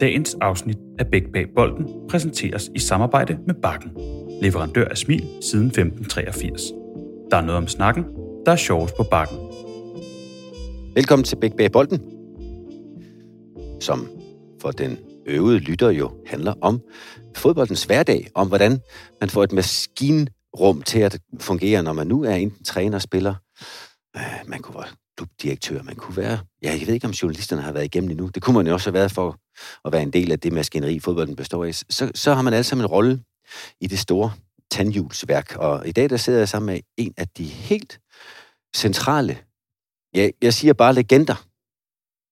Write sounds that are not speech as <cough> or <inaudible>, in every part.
Dagens afsnit af Bæk bag bolden præsenteres i samarbejde med Bakken, leverandør af smil siden 1583. Der er noget om snakken, der er sjovest på Bakken. Velkommen til Bæk bag bolden, som for den øvede lytter jo handler om fodboldens hverdag, om hvordan man får et maskinrum til at fungere, når man nu er enten træner, og spiller, øh, man kunne klubdirektør, man kunne være, ja, jeg ved ikke, om journalisterne har været igennem endnu, det kunne man jo også have været for at være en del af det maskineri, fodbolden består af, så, så har man alle sammen en rolle i det store tandhjulsværk, og i dag der sidder jeg sammen med en af de helt centrale, ja, jeg siger bare legender,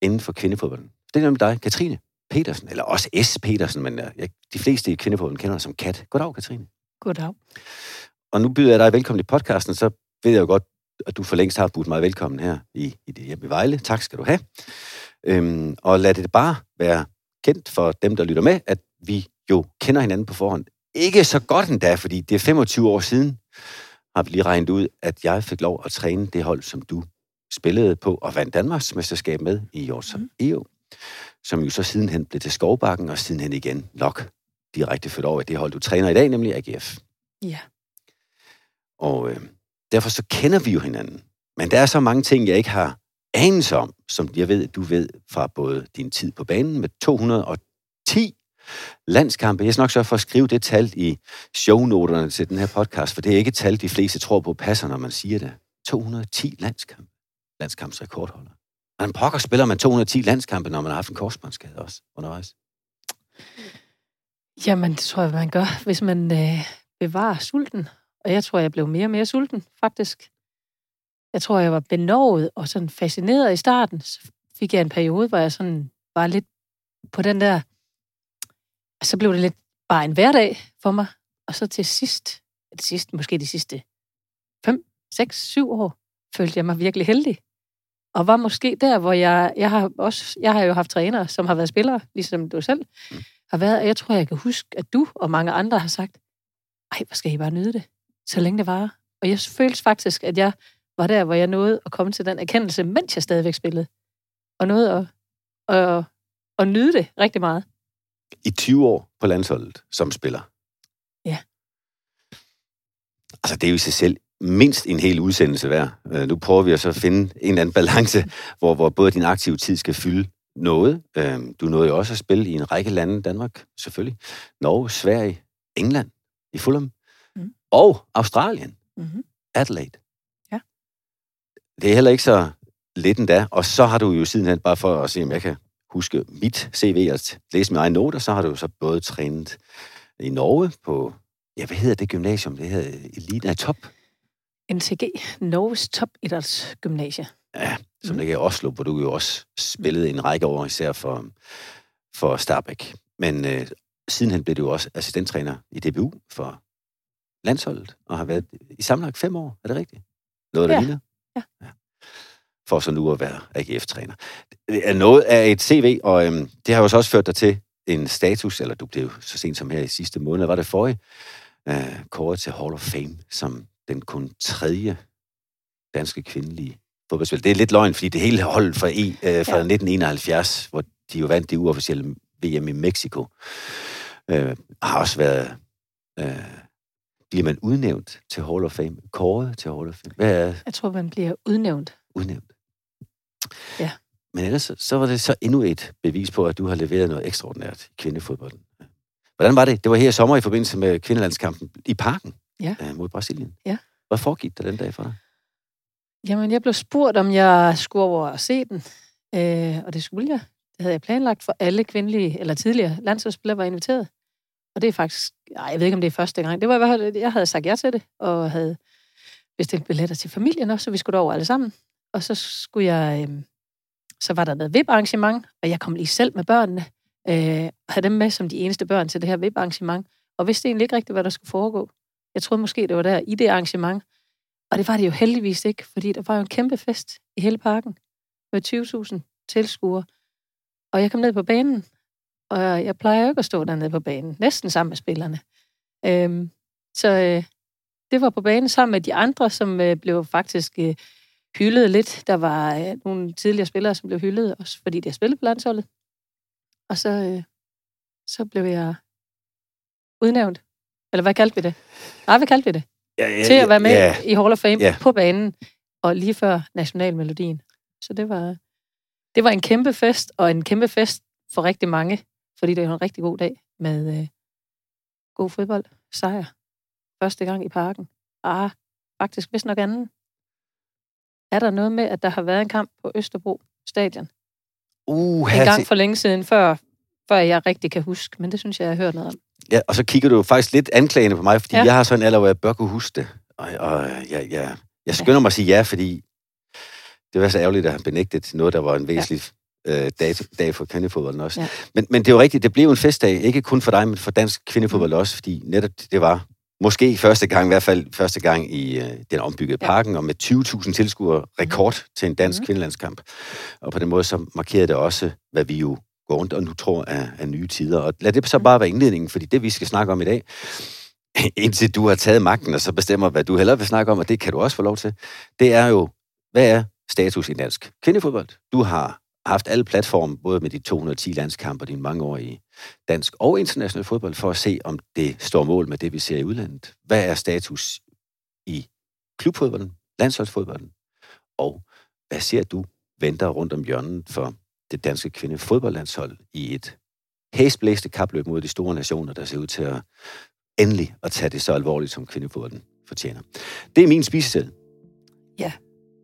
inden for kvindefodbolden. Det er nemlig dig, Katrine Petersen, eller også S. Petersen, men ja, de fleste i kvindefodbolden kender dig som Kat. Goddag, Katrine. Goddag. Og nu byder jeg dig velkommen i podcasten, så ved jeg jo godt, at du for længst har budt mig velkommen her i, i det hjemme i Vejle. Tak skal du have. Øhm, og lad det bare være kendt for dem, der lytter med, at vi jo kender hinanden på forhånd. Ikke så godt endda, fordi det er 25 år siden, har vi lige regnet ud, at jeg fik lov at træne det hold, som du spillede på og vandt Danmarks mesterskab med i år som EU, som jo så sidenhen blev til Skovbakken, og sidenhen igen nok direkte ført over i det hold, du træner i dag, nemlig AGF. Ja. Og øh, derfor så kender vi jo hinanden. Men der er så mange ting, jeg ikke har anelse om, som jeg ved, du ved fra både din tid på banen med 210 landskampe. Jeg skal nok sørge for at skrive det tal i shownoterne til den her podcast, for det er ikke et tal, de fleste tror på passer, når man siger det. 210 landskampe. Landskampsrekordholder. Man pokker spiller man 210 landskampe, når man har haft en korsbåndsskade også undervejs. Jamen, det tror jeg, man gør, hvis man øh, bevarer sulten. Og jeg tror, jeg blev mere og mere sulten, faktisk. Jeg tror, jeg var benovet og sådan fascineret i starten. Så fik jeg en periode, hvor jeg sådan var lidt på den der... Og så blev det lidt bare en hverdag for mig. Og så til sidst, det sidste, måske de sidste 5, 6, 7 år, følte jeg mig virkelig heldig. Og var måske der, hvor jeg, jeg har også, jeg har jo haft trænere, som har været spillere, ligesom du selv har været. Og jeg tror, jeg kan huske, at du og mange andre har sagt, ej, hvor skal I bare nyde det, så længe det varer. Og jeg følte faktisk, at jeg var der, hvor jeg nåede at komme til den erkendelse, mens jeg stadigvæk spillede. Og nåede at, at, at nyde det rigtig meget. I 20 år på landsholdet som spiller. Ja. Altså, det er jo i sig selv mindst en hel udsendelse værd. Øh, Nu prøver vi at så finde en eller anden balance, <laughs> hvor, hvor både din aktive tid skal fylde noget. Øh, Du nåede jo også at spille i en række lande, Danmark selvfølgelig, Norge, Sverige, England, i Fulham. Og Australien, Mm-hmm. Adelaide. Ja. Det er heller ikke så lidt endda, og så har du jo sidenhen, bare for at se, om jeg kan huske mit CV, og læse mine egne noter, så har du jo så både trænet i Norge på, ja, hvad hedder det gymnasium? Det hedder Elite, nej, Top, NTG, Norges topidrætsgymnasie. Ja, som Mhm. ligger i Oslo, hvor du jo også spillede en række år, især for, for Starbæk. Men øh, sidenhen blev du jo også assistenttræner i DBU for landsholdet, og har været i sammenlagt fem år, er det rigtigt? Noget, der Ja. ligner? Ja. For så nu at være AGF-træner. Det er noget af et CV, og øhm, det har jo så også ført dig til en status, eller du blev så sent som her i sidste måned, var det forrige, øh, kåret til Hall of Fame, som den kun tredje danske kvindelige fodboldspiller. Det er lidt løgn, fordi det hele holdet fra, e, øh, fra Ja. ja. 1971, hvor de jo vandt det uofficielle VM i Mexico, øh, har også været... Øh, bliver man udnævnt til Hall of Fame? Kåret til Hall of Fame? Hvad er Jeg tror, man bliver udnævnt. udnævnt? Ja. Men ellers så- var det så endnu et bevis på, at du har leveret noget ekstraordinært i kvindefodbolden. Hvordan var det? Det var her i sommer i forbindelse med kvindelandskampen i parken Ja. øh, mod Brasilien. Ja. Hvad foregik der den dag for dig? Jamen, jeg blev spurgt, om jeg skulle over og se den. Øh, og det skulle jeg. Det havde jeg planlagt for alle kvindelige, eller tidligere landsholdsspillere var inviteret. Og det er faktisk, ej, jeg ved ikke, om det er første gang. Det var i hvert fald, jeg havde sagt ja til det, og havde bestilt billetter til familien også, så vi skulle over alle sammen. Og så skulle jeg, øh, så var der noget VIP-arrangement, og jeg kom lige selv med børnene, øh, og havde dem med som de eneste børn til det her VIP-arrangement, og vidste egentlig ikke rigtigt, hvad der skulle foregå. Jeg troede måske, det var der i det arrangement, og det var det jo heldigvis ikke, fordi der var jo en kæmpe fest i hele parken med 20.000 tilskuere. Og jeg kom ned på banen, og jeg plejer jo ikke at stå dernede på banen, næsten sammen med spillerne. Øhm, så øh, det var på banen sammen med de andre, som øh, blev faktisk øh, hyldet lidt. Der var øh, nogle tidligere spillere, som blev hyldet, også fordi de har spillet på landsholdet. Og så, øh, så blev jeg udnævnt. Eller hvad kaldte vi det? Nej, hvad kaldte vi det? Ja, ja, Til at være med ja, i Hall of Fame Ja. på banen, og lige før nationalmelodien. Så det var, det var en kæmpe fest, og en kæmpe fest for rigtig mange, fordi det var en rigtig god dag med øh, god fodbold, sejr. Første gang i parken. Ah, faktisk vist nok anden. Er der noget med, at der har været en kamp på Østerbro stadion? Uh, En gang for længe siden, før, før jeg rigtig kan huske, men det synes jeg, jeg har hørt noget om. Ja, og så kigger du faktisk lidt anklagende på mig, fordi ja. Ja. jeg har sådan en alder, hvor jeg bør kunne huske det. Og, og jeg, jeg, jeg skynder mig at sige ja, fordi det var så ærgerligt at have benægtet noget, der var en væsentlig ja. Øh, dag, dag for kvindefodbolden også. Ja. Men, men det er jo rigtigt, det blev en festdag, ikke kun for dig, men for dansk kvindefodbold mm. også, fordi netop det var måske første gang, i hvert fald første gang i øh, den ombyggede Ja. parken, og med 20.000 tilskuere rekord til en dansk Mhm. kvindelandskamp. Og på den måde så markerede det også, hvad vi jo går rundt og nu tror er, er nye tider. Og lad det så bare være indledningen, fordi det, vi skal snakke om i dag, <laughs> indtil du har taget magten, og så bestemmer, hvad du hellere vil snakke om, og det kan du også få lov til, det er jo, hvad er status i dansk kvindefodbold? Du har haft alle platforme, både med de 210 landskampe og dine mange år i dansk og international fodbold, for at se, om det står mål med det, vi ser i udlandet. Hvad er status i klubfodbolden, landsholdsfodbolden, og hvad ser du venter rundt om hjørnet for det danske kvindefodboldlandshold i et hæsblæste kapløb mod de store nationer, der ser ud til at endelig at tage det så alvorligt, som kvindefodbolden fortjener. Det er min spisesæd. Ja.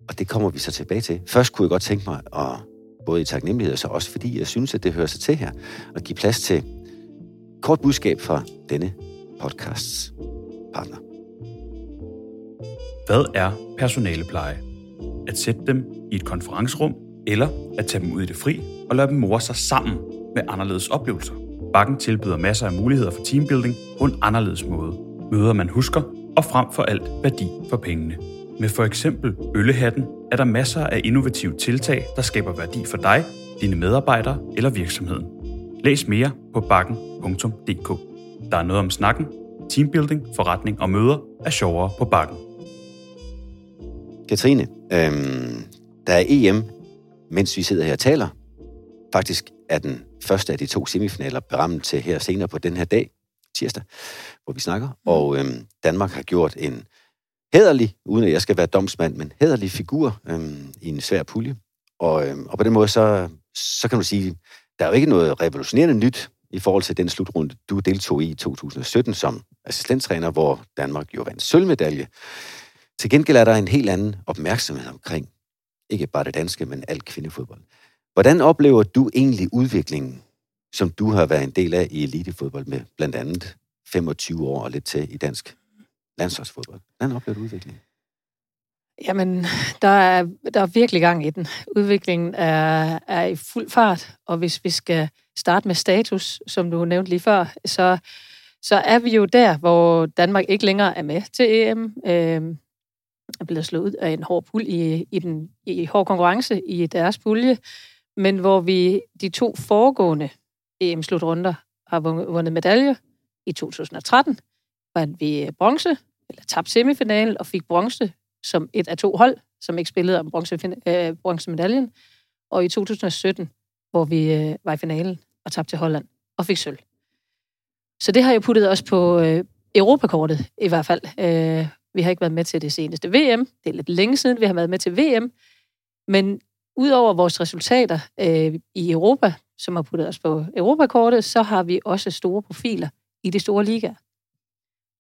Og det kommer vi så tilbage til. Først kunne jeg godt tænke mig, at, både i taknemmelighed og så også fordi jeg synes, at det hører sig til her, at give plads til kort budskab fra denne podcasts partner. Hvad er personalepleje? At sætte dem i et konferencerum, eller at tage dem ud i det fri og lade dem more sig sammen med anderledes oplevelser. Bakken tilbyder masser af muligheder for teambuilding på en anderledes måde. Møder man husker, og frem for alt værdi for pengene. Med for eksempel Øllehatten er der masser af innovative tiltag, der skaber værdi for dig, dine medarbejdere eller virksomheden. Læs mere på bakken.dk. Der er noget om snakken, teambuilding, forretning og møder er sjovere på bakken. Katrine, øhm, der er EM, mens vi sidder her og taler. Faktisk er den første af de to semifinaler berammet til her senere på den her dag, tirsdag, hvor vi snakker. Og øhm, Danmark har gjort en hederlig, uden at jeg skal være domsmand, men hederlig figur øhm, i en svær pulje. Og, øhm, og på den måde, så, så kan du sige, der er jo ikke noget revolutionerende nyt i forhold til den slutrunde, du deltog i i 2017 som assistenttræner, hvor Danmark jo vandt sølvmedalje. Til gengæld er der en helt anden opmærksomhed omkring, ikke bare det danske, men alt kvindefodbold. Hvordan oplever du egentlig udviklingen, som du har været en del af i elitefodbold med blandt andet 25 år og lidt til i dansk landsholdsfodbold? Hvordan oplever du udviklingen? Jamen, der er, der er virkelig gang i den. Udviklingen er, er i fuld fart, og hvis vi skal starte med status, som du nævnte lige før, så, så er vi jo der, hvor Danmark ikke længere er med til EM. Øh, er blevet slået ud af en hård pul i, i, den, i hård konkurrence i deres pulje, men hvor vi de to foregående EM-slutrunder har vundet vundet medalje. I 2013 vandt vi bronze, eller tabte semifinalen og fik bronze som et af to hold, som ikke spillede om bronze, øh, bronzemedaljen. Og i 2017, hvor vi øh, var i finalen og tabte til Holland og fik sølv. Så det har jo puttet os på øh, Europakortet i hvert fald. Øh, vi har ikke været med til det seneste VM. Det er lidt længe siden, vi har været med til VM. Men udover vores resultater øh, i Europa, som har puttet os på Europakortet, så har vi også store profiler i de store ligaer.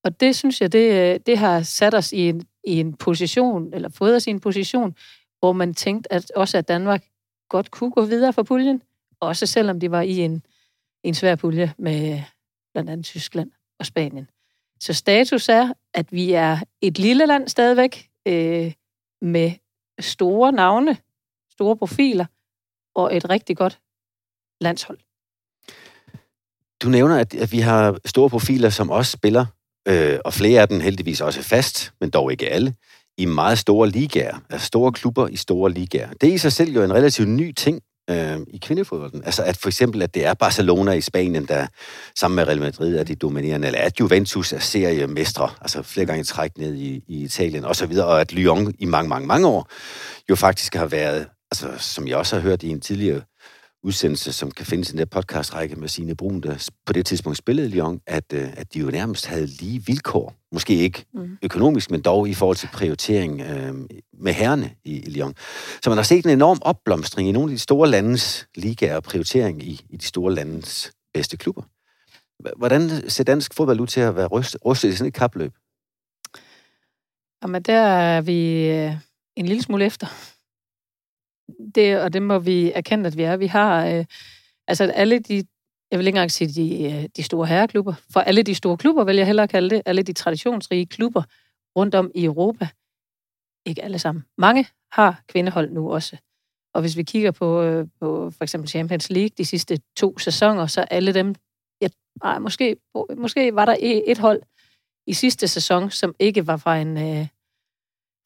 Og det synes jeg, det, øh, det har sat os i en, i en position, eller fået os i en position, hvor man tænkte at også, at Danmark godt kunne gå videre for puljen, også selvom de var i en, en svær pulje med blandt andet Tyskland og Spanien. Så status er, at vi er et lille land stadigvæk, øh, med store navne, store profiler, og et rigtig godt landshold. Du nævner, at, at vi har store profiler, som også spiller, øh, og flere af dem heldigvis også fast, men dog ikke alle, i meget store ligaer, altså store klubber i store ligaer. Det er i sig selv jo en relativt ny ting øh, i kvindefodbolden. Altså at for eksempel, at det er Barcelona i Spanien, der sammen med Real Madrid er de dominerende, eller at Juventus er seriemestre, altså flere gange træk ned i, i Italien og så videre, og at Lyon i mange, mange, mange år jo faktisk har været, altså som jeg også har hørt i en tidligere udsendelse, som kan findes i den der podcastrække med sine Brun, der på det tidspunkt spillede i Lyon, at, øh, at de jo nærmest havde lige vilkår. Måske ikke mm. økonomisk, men dog i forhold til prioritering øh, med herrene i, i Lyon. Så man har set en enorm opblomstring i nogle af de store landes ligaer og prioritering i, i de store landes bedste klubber. Hvordan ser dansk fodbold ud til at være rustet, rustet i sådan et kapløb? Jamen, der er vi øh, en lille smule efter. Det, og det må vi erkende, at vi er. Vi har øh, altså alle de, jeg vil ikke engang sige de, øh, de store herreklubber, for alle de store klubber, vil jeg hellere kalde det, alle de traditionsrige klubber rundt om i Europa, ikke alle sammen. Mange har kvindehold nu også. Og hvis vi kigger på, øh, på for eksempel Champions League de sidste to sæsoner, så alle dem, ja, måske, måske var der e-, et hold i sidste sæson, som ikke var fra en, øh,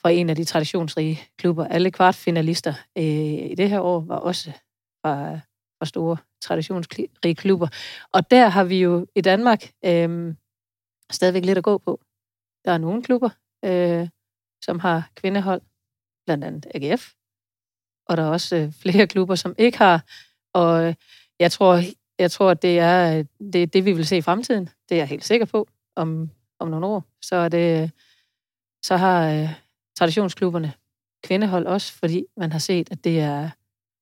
fra en af de traditionsrige klubber. Alle kvartfinalister øh, i det her år var også fra, fra store traditionsrige klubber. Og der har vi jo i Danmark øh, stadigvæk lidt at gå på. Der er nogle klubber, øh, som har kvindehold, blandt andet AGF, og der er også øh, flere klubber, som ikke har. Og øh, jeg tror, jeg tror, at det er øh, det, det, vi vil se i fremtiden. Det er jeg helt sikker på. Om, om nogle år, så er det, øh, så har øh, traditionsklubberne. Kvindehold også, fordi man har set, at det er,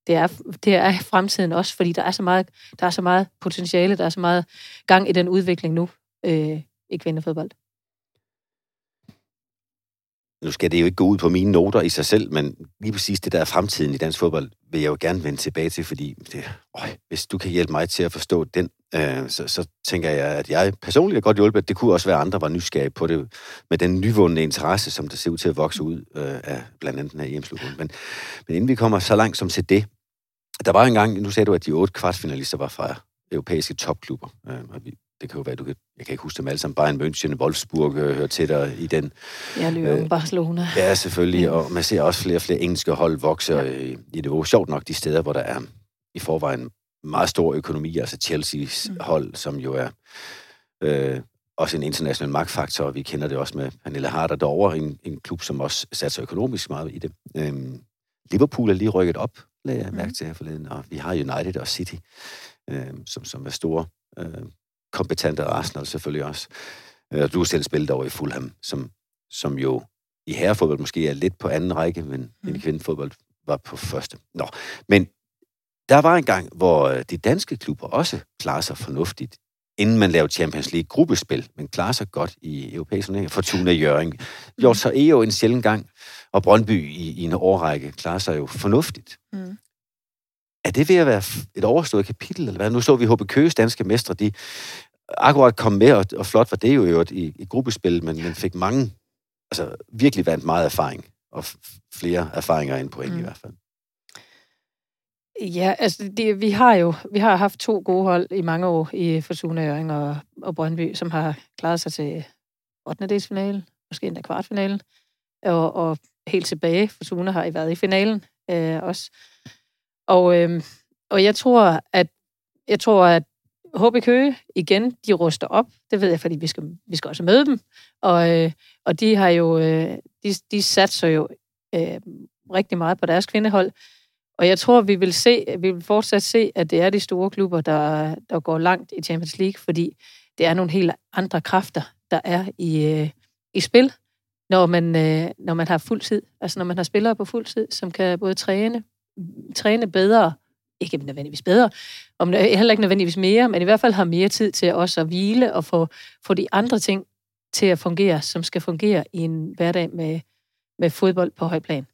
det er, det er fremtiden også, fordi der er så meget, der er så meget potentiale, der er så meget gang i den udvikling nu øh, i kvindefodbold nu skal det jo ikke gå ud på mine noter i sig selv, men lige præcis det der er fremtiden i dansk fodbold, vil jeg jo gerne vende tilbage til, fordi det, øh, hvis du kan hjælpe mig til at forstå den, øh, så, så tænker jeg, at jeg personligt er godt hjulpet. Det kunne også være andre, var nysgerrige på det, med den nyvundne interesse, som der ser ud til at vokse ud øh, af blandt andet den her hjemslutning. Men, men inden vi kommer så langt som til det, der var engang, nu sagde du, at de otte kvartfinalister var fra europæiske topklubber. Øh, og vi, det kan jo være, du kan, jeg kan ikke huske dem alle sammen, Bayern München, Wolfsburg øh, hører til dig i den. Ja, Lyon, øh, Barcelona. Ja, selvfølgelig, og man ser også flere og flere engelske hold vokse ja. i, i det Sjovt nok de steder, hvor der er i forvejen meget stor økonomi, altså Chelsea's mm. hold, som jo er øh, også en international magtfaktor, og vi kender det også med Pernille Harder derovre, en, en klub, som også satser økonomisk meget i det. Øh, Liverpool er lige rykket op, lagde jeg mærke mm. til her forleden, og vi har United og City, øh, som, som er store øh, kompetente Arsenal selvfølgelig også. Øh, du har selv spillet over i Fulham, som, som jo i herrefodbold måske er lidt på anden række, men mm. i kvindefodbold var på første. Nå, men der var en gang, hvor øh, de danske klubber også klarer sig fornuftigt, inden man lavede Champions League gruppespil, men klarer sig godt i europæiske turneringer. Fortuna Jøring. Gjort så jo en sjældent gang, og Brøndby i, i en årrække klarer sig jo fornuftigt. Mm. Er det ved at være et overstået kapitel, eller hvad? Nu så vi HB Køges danske mestre, de akkurat kom med, og, og flot var det jo i, i gruppespil, men man fik mange, altså virkelig vandt meget erfaring, og flere erfaringer end point mm. i hvert fald. Ja, altså det, vi har jo vi har haft to gode hold i mange år i Fortuna Øring og, og Brøndby, som har klaret sig til 8. delsfinale, måske endda kvartfinalen, og, og helt tilbage. Fortuna har I været i finalen øh, også. Og, øh, og jeg tror, at jeg tror, at HB Køge igen, de ruster op. Det ved jeg, fordi vi skal, vi skal også møde dem. Og, øh, og de har jo, øh, de, de satser jo øh, rigtig meget på deres kvindehold. Og jeg tror, vi vil se, vi vil fortsat se, at det er de store klubber, der, der går langt i Champions League, fordi det er nogle helt andre kræfter, der er i, øh, i spil, når man, øh, når man har fuld tid. Altså når man har spillere på fuld tid, som kan både træne, træne bedre, ikke nødvendigvis bedre, om øh, heller ikke nødvendigvis mere, men i hvert fald har mere tid til også at hvile og få, få de andre ting til at fungere, som skal fungere i en hverdag med, med fodbold på høj plan.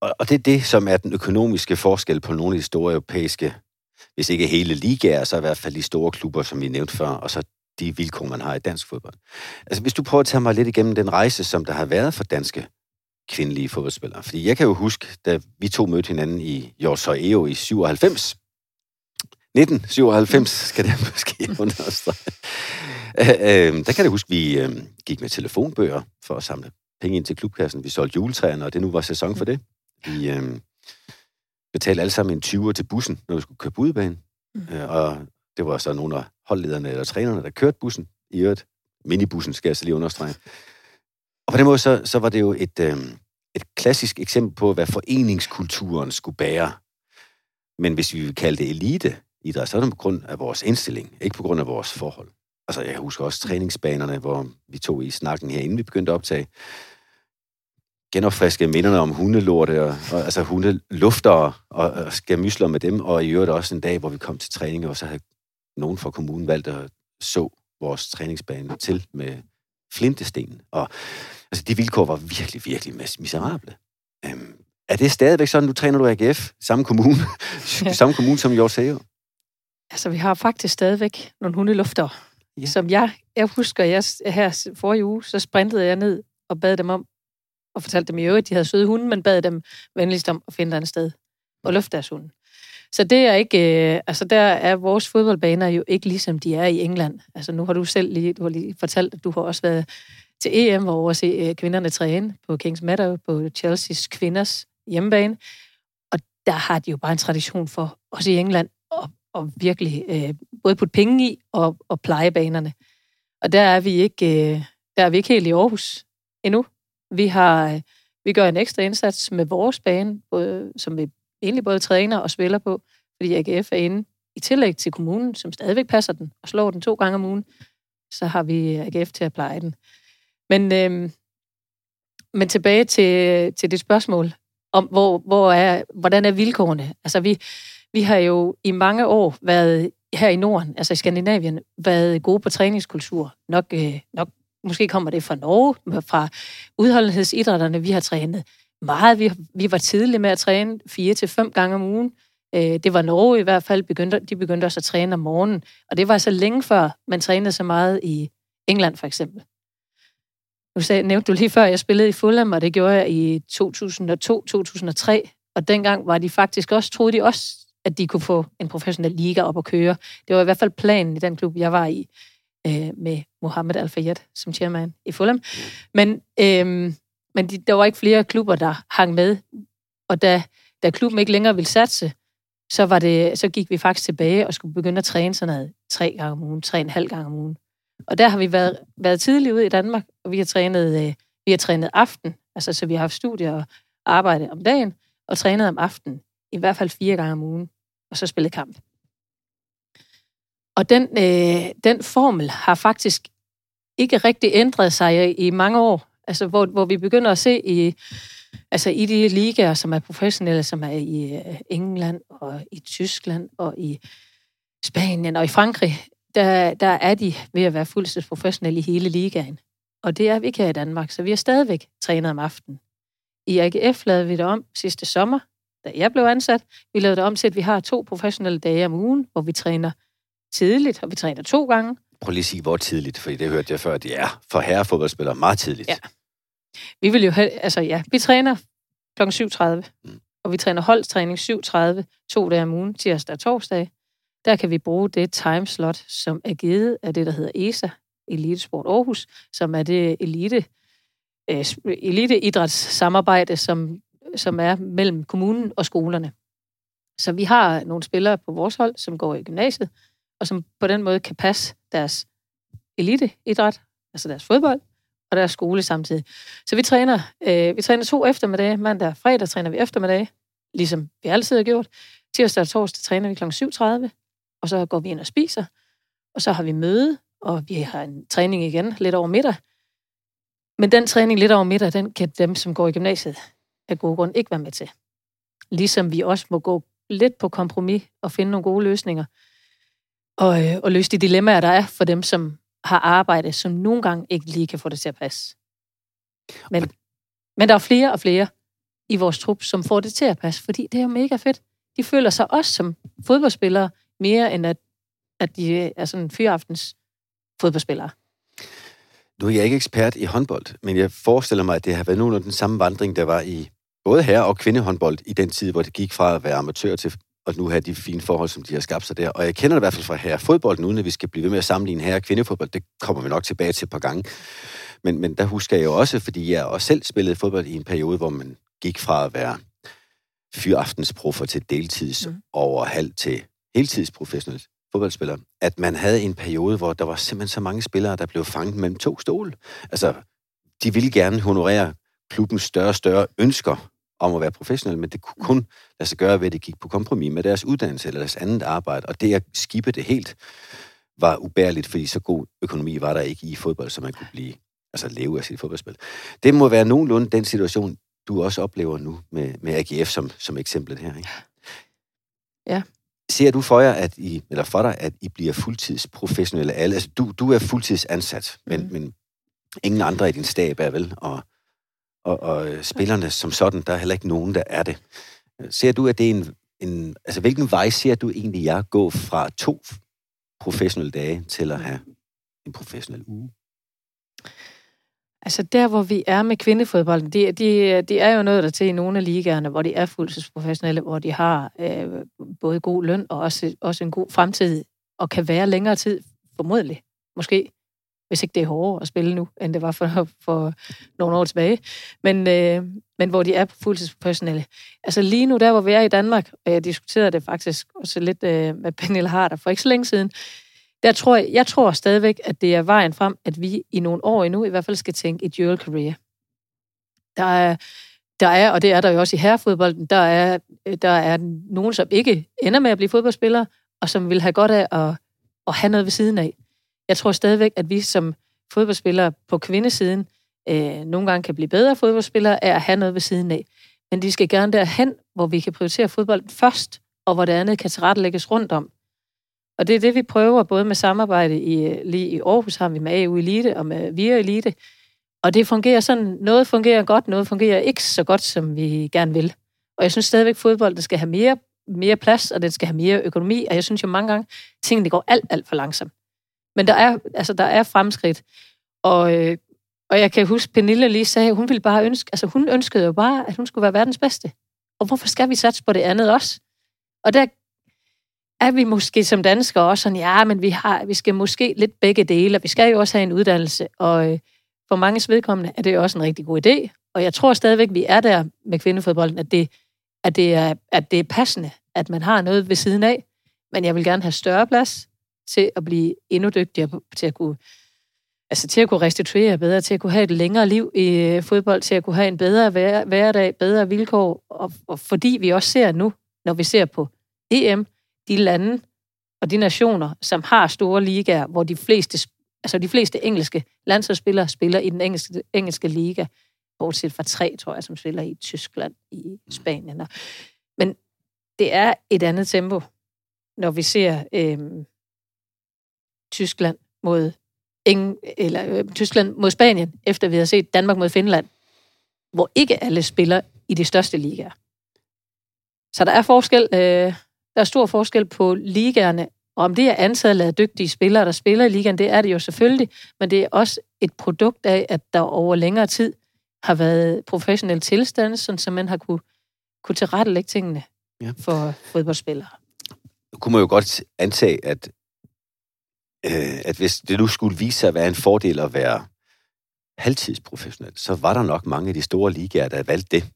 Og og det er det, som er den økonomiske forskel på nogle af de store europæiske, hvis ikke hele ligaer, så i hvert fald de store klubber, som vi nævnte før, og så de vilkår, man har i dansk fodbold. Altså, hvis du prøver at tage mig lidt igennem den rejse, som der har været for danske kvindelige fodboldspillere. Fordi jeg kan jo huske, da vi to mødte hinanden i Jorsøj EO i 97, 1997 skal det måske <laughs> understrege. Øh, der kan jeg huske, vi øh, gik med telefonbøger for at samle penge ind til klubkassen. Vi solgte juletræerne, og det nu var sæson for det. Vi øh, betalte alle sammen en 20'er til bussen, når vi skulle køre budebane. Mm. Øh, og det var så nogle af holdlederne eller trænerne, der kørte bussen. I øvrigt, minibussen skal jeg så lige understrege. Og på den måde, så, så var det jo et, øh, et klassisk eksempel på, hvad foreningskulturen skulle bære. Men hvis vi vil kalde det elite idræt, så er det på grund af vores indstilling, ikke på grund af vores forhold. Altså, jeg husker også træningsbanerne, hvor vi tog i snakken her, inden vi begyndte at optage, genopfriske minderne om hundelorte, og, og altså hundelufter og, og skærmysler med dem, og i øvrigt også en dag, hvor vi kom til træning, og så havde nogen fra kommunen valgt at så vores træningsbane til med flintesten. Og altså, de vilkår var virkelig, virkelig miserable. Øhm, er det stadigvæk sådan, du træner du AGF, samme kommune, ja. <laughs> samme kommune som Jorseo? Altså, vi har faktisk stadigvæk nogle hundelufter, ja. som jeg, jeg husker, jeg her forrige uge, så sprintede jeg ned og bad dem om, og fortalte dem i øvrigt, at de havde søde hunde, men bad dem venligst om at finde et sted og lufte deres hunde. Så det er ikke, øh, altså der er vores fodboldbaner jo ikke ligesom de er i England. Altså nu har du selv lige, du har lige fortalt, at du har også været til EM, hvor at se øh, kvinderne træne på Kings Meadow, på Chelsea's kvinders hjemmebane. Og der har de jo bare en tradition for, også i England, at, at virkelig øh, både putte penge i og, og pleje banerne. Og der er vi ikke, øh, der er vi ikke helt i Aarhus endnu. Vi har, øh, vi gør en ekstra indsats med vores bane, både, som vi egentlig både træner og spiller på, fordi AGF er inde i tillæg til kommunen, som stadigvæk passer den og slår den to gange om ugen, så har vi AGF til at pleje den. Men, øh, men tilbage til, til det spørgsmål om, hvor, hvor er, hvordan er vilkårene? Altså, vi, vi har jo i mange år været her i Norden, altså i Skandinavien, været gode på træningskultur. Nok, øh, nok måske kommer det fra Norge, fra udholdenhedsidrætterne, vi har trænet meget. Vi, vi var tidlige med at træne fire til fem gange om ugen. Øh, det var Norge i hvert fald, begyndte, de begyndte også at træne om morgenen. Og det var så længe før, man trænede så meget i England for eksempel. Nu sagde, nævnte du lige før, at jeg spillede i Fulham, og det gjorde jeg i 2002-2003. Og dengang var de faktisk også, troede de også, at de kunne få en professionel liga op at køre. Det var i hvert fald planen i den klub, jeg var i, øh, med Mohammed Al-Fayed som chairman i Fulham. Men øh, men de, der var ikke flere klubber, der hang med. Og da, da klubben ikke længere ville satse, så, var det, så gik vi faktisk tilbage og skulle begynde at træne sådan noget tre gange om ugen, tre en halv gang om ugen. Og der har vi været, været tidligt ude i Danmark, og vi har trænet, øh, vi har trænet aften, altså så vi har haft studier og arbejde om dagen, og trænet om aftenen, i hvert fald fire gange om ugen, og så spillet kamp. Og den, øh, den formel har faktisk ikke rigtig ændret sig i mange år. Altså, hvor, hvor vi begynder at se i, altså, i de ligaer, som er professionelle, som er i øh, England og i Tyskland og i Spanien og i Frankrig, der, der er de ved at være fuldtidsprofessionelle i hele ligaen. Og det er vi ikke her i Danmark, så vi har stadigvæk trænet om aftenen. I AGF lavede vi det om sidste sommer, da jeg blev ansat. Vi lavede det om til, at vi har to professionelle dage om ugen, hvor vi træner tidligt, og vi træner to gange, Prøv lige at sige, hvor tidligt, for det hørte jeg før, det er for herrefodboldspillere meget tidligt. Ja. Vi vil jo have, altså ja, vi træner kl. 7.30, mm. og vi træner holdstræning 7.30, to dage om ugen, tirsdag og torsdag. Der kan vi bruge det timeslot, som er givet af det, der hedder ESA, Elitesport Aarhus, som er det elite, øh, eliteidrætssamarbejde, som, som er mellem kommunen og skolerne. Så vi har nogle spillere på vores hold, som går i gymnasiet, og som på den måde kan passe deres eliteidræt, altså deres fodbold, og deres skole samtidig. Så vi træner, øh, vi træner to eftermiddage, mandag og fredag træner vi eftermiddag, ligesom vi altid har gjort. Tirsdag og torsdag træner vi kl. 7.30, og så går vi ind og spiser, og så har vi møde, og vi har en træning igen lidt over middag. Men den træning lidt over middag, den kan dem, som går i gymnasiet, af gode grund ikke være med til. Ligesom vi også må gå lidt på kompromis og finde nogle gode løsninger og, øh, og løse de dilemmaer, der er for dem, som har arbejde, som nogle gange ikke lige kan få det til at passe. Men, men der er flere og flere i vores trup, som får det til at passe, fordi det er jo mega fedt. De føler sig også som fodboldspillere, mere end at, at de er sådan fyraftens fodboldspillere. Nu er jeg ikke ekspert i håndbold, men jeg forestiller mig, at det har været nogenlunde den samme vandring, der var i både herre- og kvindehåndbold i den tid, hvor det gik fra at være amatør til og nu have de fine forhold, som de har skabt sig der. Og jeg kender det i hvert fald fra herre fodbold, uden at vi skal blive ved med at sammenligne herre- og kvindefodbold. Det kommer vi nok tilbage til et par gange. Men, men der husker jeg jo også, fordi jeg også selv spillede fodbold i en periode, hvor man gik fra at være fyraftensproffer til deltids mm. over halv til heltidsprofessionel fodboldspiller, at man havde en periode, hvor der var simpelthen så mange spillere, der blev fanget mellem to stole. Altså, de ville gerne honorere klubbens større og større ønsker om at være professionel, men det kunne kun lade sig gøre ved, at de gik på kompromis med deres uddannelse eller deres andet arbejde. Og det at skibe det helt var ubærligt, fordi så god økonomi var der ikke i fodbold, så man kunne blive, altså leve af sit fodboldspil. Det må være nogenlunde den situation, du også oplever nu med, med AGF som, som eksemplet her. Ikke? Ja. Ser du for jer, at I, eller for dig, at I bliver fuldtidsprofessionelle alle? Altså, du, du er fuldtidsansat, men, mm. men ingen andre i din stab er vel, og, og, og spillerne som sådan, der er heller ikke nogen, der er det. Ser du, at det er en, en altså hvilken vej ser du egentlig jer gå fra to professionelle dage til at have en professionel uge? Altså der, hvor vi er med kvindefodbolden, det, det, det er jo noget der til i nogle af ligaerne, hvor de er fuldtidsprofessionelle, hvor de har øh, både god løn og også, også en god fremtid, og kan være længere tid, formodentlig, måske, hvis ikke det er hårdere at spille nu, end det var for, for nogle år tilbage, men, øh, men hvor de er fuldtidsprofessionelle. Altså lige nu, der hvor vi er i Danmark, og jeg diskuterede det faktisk også lidt øh, med Pernille Harder for ikke så længe siden, der tror jeg, jeg tror stadigvæk, at det er vejen frem, at vi i nogle år endnu i hvert fald skal tænke i dual career. Der er, der er, og det er der jo også i herrefodbolden, der er, øh, der er nogen, som ikke ender med at blive fodboldspillere, og som vil have godt af at, at have noget ved siden af. Jeg tror stadigvæk, at vi som fodboldspillere på kvindesiden øh, nogle gange kan blive bedre fodboldspillere af at have noget ved siden af. Men de skal gerne derhen, hvor vi kan prioritere fodbolden først, og hvor det andet kan tilrettelægges rundt om. Og det er det, vi prøver, både med samarbejde i, øh, lige i Aarhus har vi med AU Elite og med VIA Elite. Og det fungerer sådan, noget fungerer godt, noget fungerer ikke så godt, som vi gerne vil. Og jeg synes stadigvæk, at fodbold skal have mere, mere plads, og den skal have mere økonomi. Og jeg synes jo mange gange, at tingene går alt, alt for langsomt. Men der er, altså, der er fremskridt. Og, øh, og jeg kan huske, Pernille lige sagde, at hun ville bare ønske, altså hun ønskede jo bare, at hun skulle være verdens bedste. Og hvorfor skal vi satse på det andet også? Og der er vi måske som danskere også sådan, ja, men vi, har, vi skal måske lidt begge dele, og vi skal jo også have en uddannelse, og øh, for mange vedkommende er det også en rigtig god idé, og jeg tror stadigvæk, vi er der med kvindefodbolden, at det, at det, er, at det er passende, at man har noget ved siden af, men jeg vil gerne have større plads til at blive endnu dygtigere til at kunne altså til at kunne restituere bedre, til at kunne have et længere liv i øh, fodbold, til at kunne have en bedre hverdag, bedre vilkår, og, og fordi vi også ser nu, når vi ser på EM, de lande og de nationer, som har store ligaer, hvor de fleste, altså de fleste engelske landsholdsspillere spiller i den engelske, engelske liga, bortset fra tre, tror jeg, som spiller i Tyskland, i Spanien. Men det er et andet tempo, når vi ser øh, Tyskland mod Eng, eller øh, Tyskland mod Spanien, efter vi har set Danmark mod Finland, hvor ikke alle spiller i de største ligaer. Så der er forskel, øh, der er stor forskel på ligaerne, og om det er antallet af dygtige spillere, der spiller i ligaen, det er det jo selvfølgelig, men det er også et produkt af, at der over længere tid har været professionel tilstand, sådan så man har kunne, kunne tilrettelægge tingene ja. for fodboldspillere. Nu kunne man jo godt antage, at, øh, at hvis det nu skulle vise sig at være en fordel at være halvtidsprofessionel, så var der nok mange af de store ligaer, der valgte det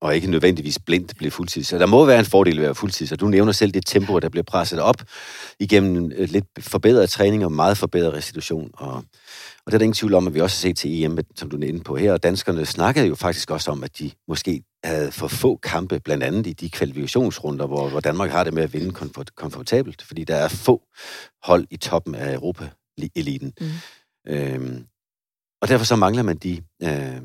og ikke nødvendigvis blindt blive fuldtid. Så der må være en fordel ved at være fuldtid. Så du nævner selv det tempo, der bliver presset op igennem øh, lidt forbedret træning og meget forbedret restitution. Og, og det er der ingen tvivl om, at vi også har set til EM, som du er inde på her. Og danskerne snakkede jo faktisk også om, at de måske havde for få kampe, blandt andet i de kvalifikationsrunder, hvor, hvor Danmark har det med at vinde komfort, komfortabelt, fordi der er få hold i toppen af Europa-eliten. Mm. Øhm, og derfor så mangler man de... Øh,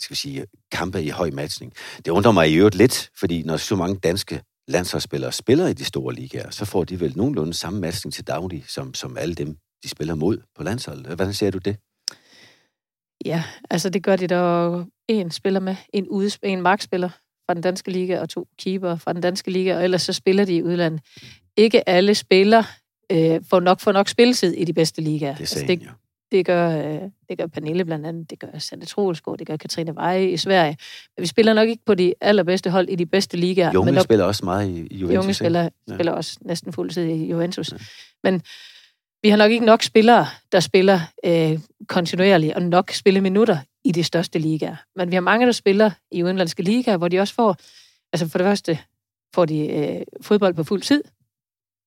skal vi sige, kampe i høj matchning. Det undrer mig i øvrigt lidt, fordi når så mange danske landsholdsspillere spiller i de store ligaer, så får de vel nogenlunde samme matchning til daglig, som, som alle dem, de spiller mod på landsholdet. Hvordan ser du det? Ja, altså det gør de der en spiller med, en, udes, en markspiller fra den danske liga, og to keeper fra den danske liga, og ellers så spiller de i udlandet. Ikke alle spiller øh, får nok får nok spilletid i de bedste ligaer. Det, altså, det, det gør, øh, det gør Pernille blandt andet, det gør Sande Troelsgaard, det gør Katrine Veje i Sverige. Men vi spiller nok ikke på de allerbedste hold i de bedste ligaer. Junge nok, spiller også meget i, i Juventus. Junge spiller, ja. spiller også næsten fuldtid i Juventus. Ja. Men vi har nok ikke nok spillere, der spiller øh, kontinuerligt, og nok spille minutter i de største ligaer. Men vi har mange, der spiller i udenlandske ligaer, hvor de også får, altså for det første, får de øh, fodbold på fuld tid.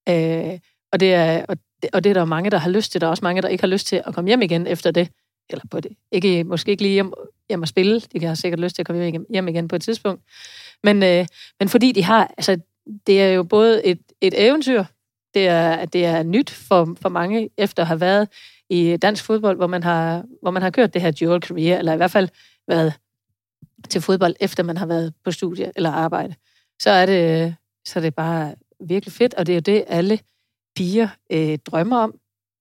Øh, og det er, og og det er der mange, der har lyst til. Der er også mange, der ikke har lyst til at komme hjem igen efter det. eller på det. Ikke, måske ikke lige hjem, hjem at spille. De kan have sikkert lyst til at komme hjem, hjem igen på et tidspunkt. Men, øh, men fordi de har, altså, det er jo både et, et eventyr, det er, det er nyt for, for mange, efter at have været i dansk fodbold, hvor man har, hvor man har kørt det her dual career, eller i hvert fald været til fodbold, efter man har været på studie eller arbejde. Så er det, så er det bare virkelig fedt, og det er jo det, alle piger øh, drømmer om,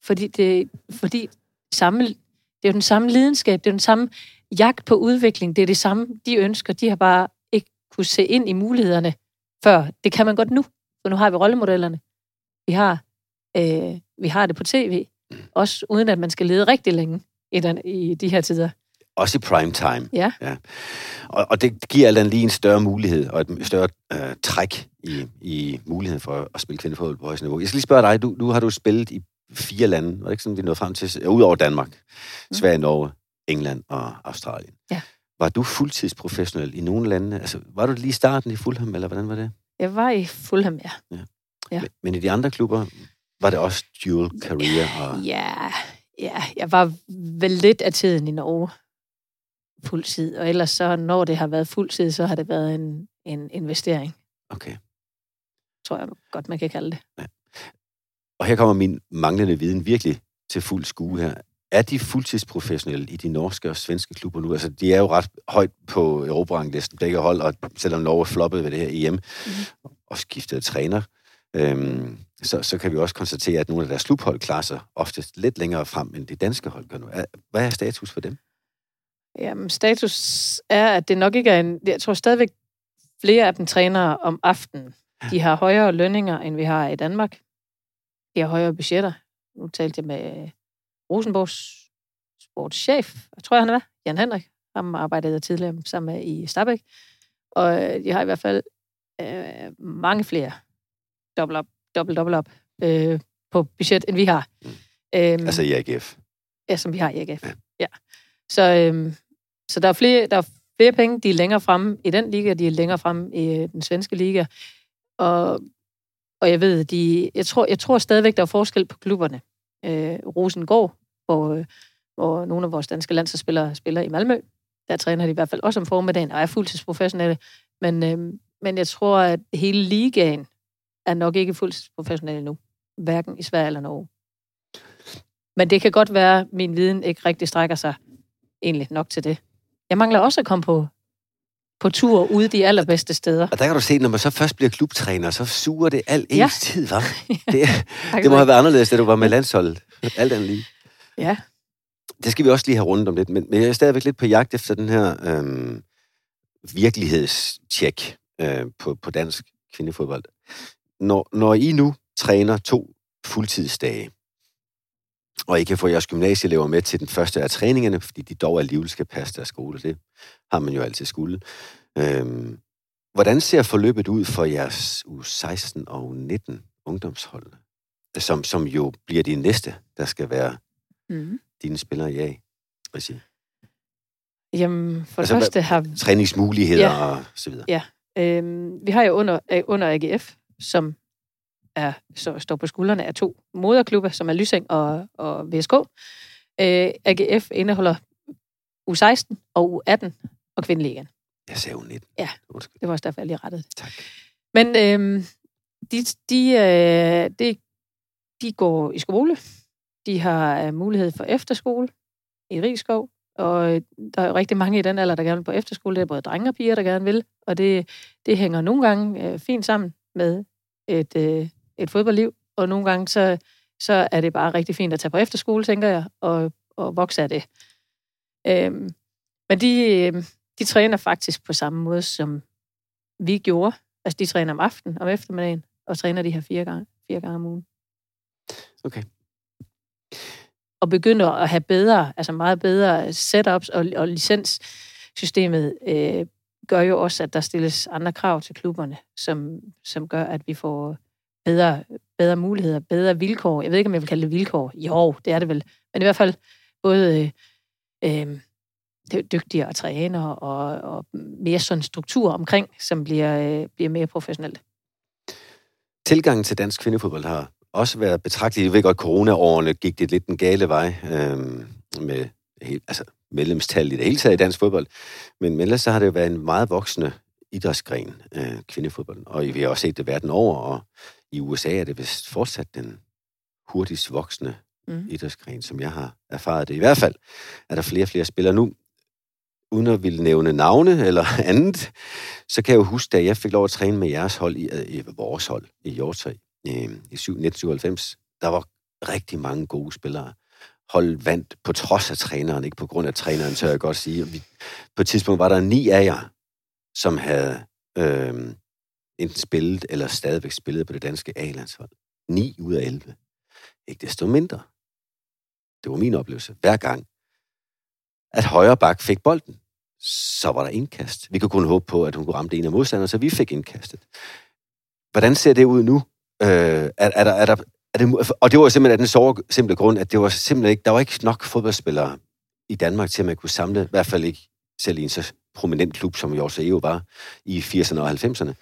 fordi det, fordi samme, det er jo den samme lidenskab, det er den samme jagt på udvikling, det er det samme, de ønsker, de har bare ikke kunne se ind i mulighederne før. Det kan man godt nu, for nu har vi rollemodellerne. Vi har, øh, vi har det på tv, også uden at man skal lede rigtig længe i, den, i de her tider. Også i prime time. Ja. ja. Og, og det giver alt lige en større mulighed og et større øh, træk i, i muligheden for at spille kvindefodbold på højst niveau. Jeg skal lige spørge dig, du, nu har du spillet i fire lande, var det ikke sådan, vi nåede frem til, udover Danmark, mm. Sverige, Norge, England og Australien. Ja. Var du fuldtidsprofessionel i nogle lande? Altså, var du lige i starten i Fulham, eller hvordan var det? Jeg var i Fulham, ja. ja. Ja. Men, men i de andre klubber, var det også dual career? Og... Ja, ja, jeg var vel lidt af tiden i Norge fuld tid, og ellers så, når det har været fuld tid, så har det været en, en investering, Okay. Tror jeg godt, man kan kalde det. Og her kommer min manglende viden virkelig til fuld skue her. Er de fuldtidsprofessionelle i de norske og svenske klubber nu? Altså, de er jo ret højt på Europaranglisten, begge hold, og selvom Norge floppede ved det her EM mm-hmm. og skiftede træner, øhm, så, så kan vi også konstatere, at nogle af deres klubhold klarer sig oftest lidt længere frem, end de danske hold gør nu. Hvad er status for dem? Jamen, status er, at det nok ikke er en... Jeg tror stadigvæk, flere af dem træner om aftenen. De har højere lønninger, end vi har i Danmark. De har højere budgetter. Nu talte jeg med Rosenborgs sportschef, jeg tror jeg han er, Jan Henrik. Ham arbejdede jeg tidligere sammen med i Stabæk. Og øh, de har i hvert fald øh, mange flere dobbelt op, dobbelt, dobbelt op øh, på budget, end vi har. Mm. Øhm, Altså i AGF. Ja, som vi har i AGF. Ja. Ja. ja. Så, øhm, så der, er flere, der er flere penge, de er længere fremme i den liga, de er længere fremme i øh, den svenske liga. Og, og jeg ved, de, jeg, tror, jeg tror stadigvæk, der er forskel på klubberne. Øh, Rosengård, hvor, øh, hvor nogle af vores danske landsholdsspillere spiller i Malmø. Der træner de i hvert fald også om formiddagen, og er fuldtidsprofessionelle. Men, øh, men jeg tror, at hele ligaen er nok ikke fuldtidsprofessionelle nu. Hverken i Sverige eller Norge. Men det kan godt være, at min viden ikke rigtig strækker sig egentlig nok til det. Jeg mangler også at komme på, på tur ude de allerbedste steder. Og der kan du se, når man så først bliver klubtræner, så suger det al ens Ja. tid, hva'? <laughs> Det, det må have været anderledes, da du var med landsholdet. Alt andet lige. Ja, Det skal vi også lige have rundt om lidt, men, men jeg er stadigvæk lidt på jagt efter den her øhm, virkelighedstjek øh, på, på dansk kvindefodbold. Når, når I nu træner to fuldtidsdage, og I kan få jeres gymnasieelever med til den første af træningerne, fordi de dog alligevel skal passe deres skole, det har man jo altid skulle. Øhm, hvordan ser forløbet ud for jeres u 16 og 19 ungdomshold, som, som jo bliver de næste, der skal være mm. dine spillere i A? Regi? Jamen, for Altså, det første har Træningsmuligheder Ja. og så videre. Øhm, vi har jo under, under AGF, som er, så står på skuldrene af to moderklubber, som er Lysing og, og VSK. Øh, AGF indeholder U16 og U18 og kvindeligaen. Jeg sagde jo 19. Ja. Undskyld. Det var også derfor, jeg lige rettede det. Tak. Men øhm, de, de, øh, de, de går i skole. De har øh, mulighed for efterskole i Rigskov. Og øh, der er jo rigtig mange i den alder, der gerne vil på efterskole. Det er både drenge og piger, der gerne vil. Og det, det hænger nogle gange øh, fint sammen med et, øh, et fodboldliv. Og nogle gange, så, så er det bare rigtig fint at tage på efterskole, tænker jeg, og, og vokse af det. Øhm, men de, øh, de træner faktisk på samme måde, som vi gjorde. Altså, de træner om aftenen, om eftermiddagen, og træner de her fire gange, fire gange om ugen. Okay. Og begynder at have bedre, altså meget bedre setups, og, og licenssystemet øh, gør jo også, at der stilles andre krav til klubberne, som, som gør, at vi får bedre, bedre muligheder, bedre vilkår. Jeg ved ikke, om jeg vil kalde det vilkår. Jo, det er det vel. Men i hvert fald både øh, øh, det dygtigere trænere og, og mere sådan struktur omkring, som bliver, øh, bliver mere professionelt. Tilgangen til dansk kvindefodbold har også været betragtet. Jeg ved godt, at gik det lidt den gale vej øh, med helt, altså medlemstal i det hele taget i dansk fodbold. Men, men ellers så har det jo været en meget voksende idrætsgren, øh, kvindefodbold. Og vi har også set det verden over, og i USA er det vist fortsat den hurtigst voksende mm. idrætsgren, som jeg har erfaret det. I hvert fald er der flere og flere spillere nu. Uden at ville nævne navne eller <laughs> andet, så kan jeg jo huske, da jeg fik lov at træne med jeres hold, i, øh, i vores hold i Hjortøj i, i 1997, der var rigtig mange gode spillere. Hold vandt på trods af træneren, ikke på grund af træneren, så jeg godt sige. Vi, på et tidspunkt var der ni af jer, som havde øh, enten spillet eller stadigvæk spillet på det danske A-landshold. 9 ud af 11. Ikke desto mindre. Det var min oplevelse. Hver gang, at højre bak fik bolden, så var der indkast. Vi kunne kun håbe på, at hun kunne ramme det ene af modstanderne, så vi fik indkastet. Hvordan ser det ud nu? Øh, er, er, der, er, der, er det, og det var simpelthen af den så simple grund, at det var simpelthen ikke, der var ikke nok fodboldspillere i Danmark til, at man kunne samle, i hvert fald ikke selv i en så prominent klub, som Jorge Eo var i 80'erne og 90'erne,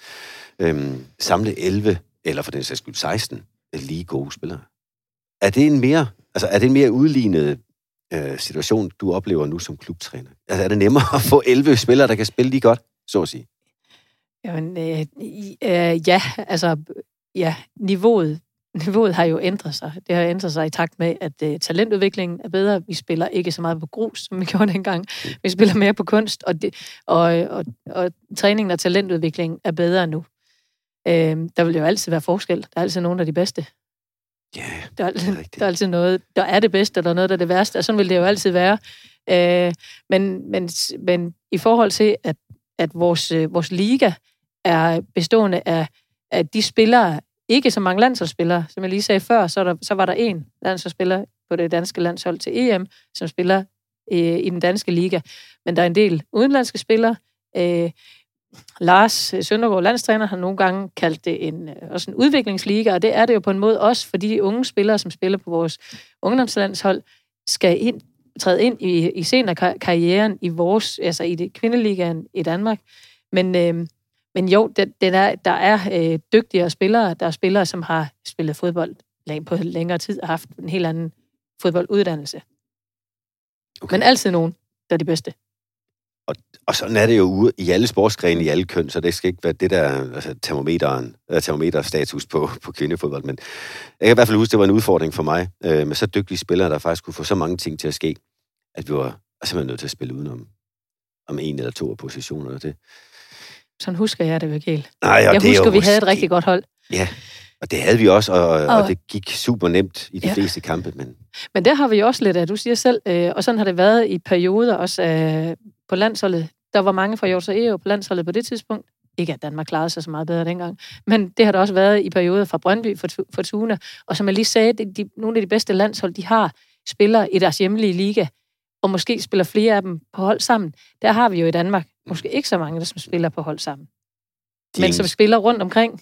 øhm, samle 11, eller for den sags skyld 16, øh, lige gode spillere. Er det en mere, altså er det en mere udlignet øh, situation, du oplever nu som klubtræner? Altså er det nemmere at få 11 spillere, der kan spille lige godt, så at sige? Jamen, øh, øh, ja, altså, ja, niveauet niveauet har jo ændret sig. Det har ændret sig i takt med, at øh, talentudviklingen er bedre. Vi spiller ikke så meget på grus, som vi <laughs> gjorde dengang. Vi spiller mere på kunst, og, det, og, og, og træningen og talentudviklingen er bedre nu. Uh, der vil jo altid være forskel. Der er altid nogen, der er de bedste. Ja, yeah, der er, altid, der er altid noget, der er det bedste, og der er noget, der er det værste, og sådan vil det jo altid være. Uh, men, men, men i forhold til, at, at vores, uh, vores liga er bestående af, af de spillere, ikke så mange landsholdsspillere. Som jeg lige sagde før, så, der, så var der en landsholdsspiller på det danske landshold til EM, som spiller øh, i den danske liga. Men der er en del udenlandske spillere. Øh, Lars Søndergaard, landstræner, har nogle gange kaldt det en, øh, også en udviklingsliga, og det er det jo på en måde også, fordi de unge spillere, som spiller på vores ungdomslandshold, skal ind, træde ind i, i senere karrieren i vores, altså i det kvindeligaen i Danmark. Men, øh, men jo, den, den er, der er øh, dygtigere spillere. Der er spillere, som har spillet fodbold på længere tid og haft en helt anden fodbolduddannelse. Okay. Men altid nogen, der er de bedste. Og, og sådan er det jo ude i alle sportsgrene, i alle køn, så det skal ikke være det der altså, termometeren, øh, termometerstatus på, på kvindefodbold. Men jeg kan i hvert fald huske, det var en udfordring for mig, øh, med så dygtige spillere, der faktisk kunne få så mange ting til at ske, at vi var simpelthen nødt til at spille udenom om en eller to af positionerne. Det, sådan husker jeg det helt. Nej, jeg det husker, vi havde et rigtig godt hold. Ja, og det havde vi også, og, og, og det gik super nemt i de ja. fleste kampe. Men... men der har vi også lidt af, du siger selv, øh, og sådan har det været i perioder også øh, på landsholdet. Der var mange fra Jorsa Eo på landsholdet på det tidspunkt. Ikke at Danmark klarede sig så meget bedre dengang, men det har der også været i perioder fra Brøndby, Fortuna, og som jeg lige sagde, det, de, nogle af de bedste landshold, de har spiller i deres hjemlige liga, og måske spiller flere af dem på hold sammen. Der har vi jo i Danmark måske ikke så mange, der som spiller på hold sammen. De men som spiller rundt omkring,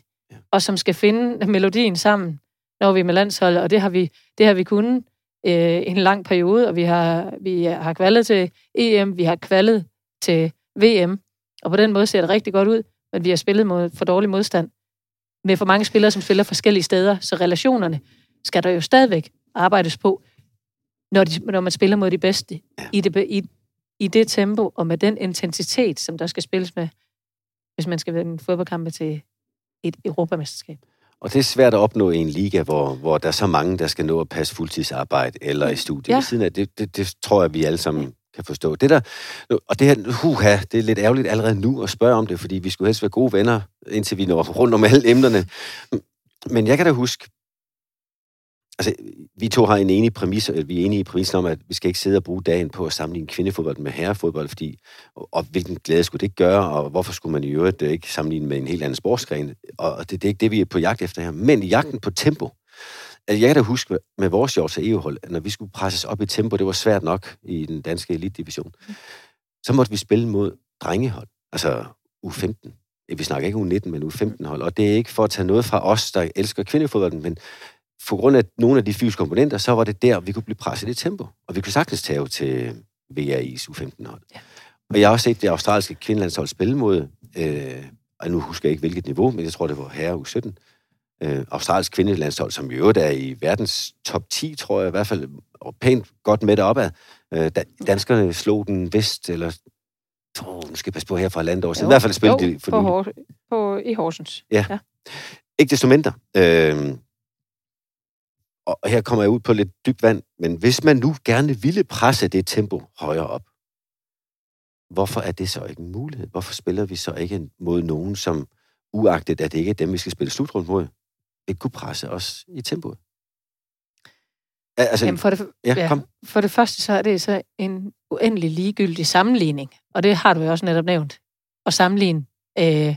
og som skal finde melodien sammen, når vi er med landshold, og det har vi, det har vi kunnet øh, en lang periode, og vi har, vi har kvalet til EM, vi har kvalet til VM, og på den måde ser det rigtig godt ud, men vi har spillet mod for dårlig modstand med for mange spillere, som spiller forskellige steder, så relationerne skal der jo stadigvæk arbejdes på, når, de, når man spiller mod de bedste ja. i, det, i, i det tempo og med den intensitet, som der skal spilles med, hvis man skal vinde fodboldkampe til et europamesterskab. Og det er svært at opnå i en liga, hvor, hvor der er så mange, der skal nå at passe fuldtidsarbejde eller i studiet ja. ved siden af. Det, det, det tror jeg, vi alle sammen kan forstå. Det der, og det her, huha, det er lidt ærgerligt allerede nu at spørge om det, fordi vi skulle helst være gode venner, indtil vi når rundt om alle emnerne. Men jeg kan da huske, Altså, vi to har en enig præmis, vi er enige i præmissen om, at vi skal ikke sidde og bruge dagen på at sammenligne kvindefodbold med herrefodbold, fordi, og, og hvilken glæde skulle det gøre, og hvorfor skulle man i øvrigt øh, ikke sammenligne med en helt anden sportsgren? Og det, det er ikke det, vi er på jagt efter her. Men jagten på tempo, altså jeg kan da huske med vores Hjorts EU-hold, når vi skulle presses op i tempo, det var svært nok i den danske elitdivision, så måtte vi spille mod drengehold, altså U15. Vi snakker ikke U19, men U15-hold, og det er ikke for at tage noget fra os, der elsker kvindefodbolden, men for grund af nogle af de fysiske komponenter, så var det der, vi kunne blive presset i tempo. Og vi kunne sagtens tage til VRI's U15-hold. Ja. Og jeg har også set det australske kvindelandshold spille mod, øh, og nu husker jeg ikke hvilket niveau, men jeg tror, det var herre U17. Øh, australsk kvindelandshold, som i øvrigt er i verdens top 10, tror jeg i hvert fald, og pænt godt med deropad. Øh, da, danskerne slog den vest, eller... Oh, nu skal jeg passe på her fra landet. Jo, I hvert fald spillede jo, de for på, nylig. Hor- på, i Horsens. Ja. ja. Ikke desto mindre. Øh, og her kommer jeg ud på lidt dybt vand, men hvis man nu gerne ville presse det tempo højere op, hvorfor er det så ikke en mulighed? Hvorfor spiller vi så ikke mod nogen, som uagtet at det ikke er dem, vi skal spille slutrunde mod, ikke kunne presse os i tempoet? Al- Altså, Jamen for, det, ja, ja, kom. for det første, så er det så en uendelig ligegyldig sammenligning. Og det har du jo også netop nævnt. At sammenligne, øh,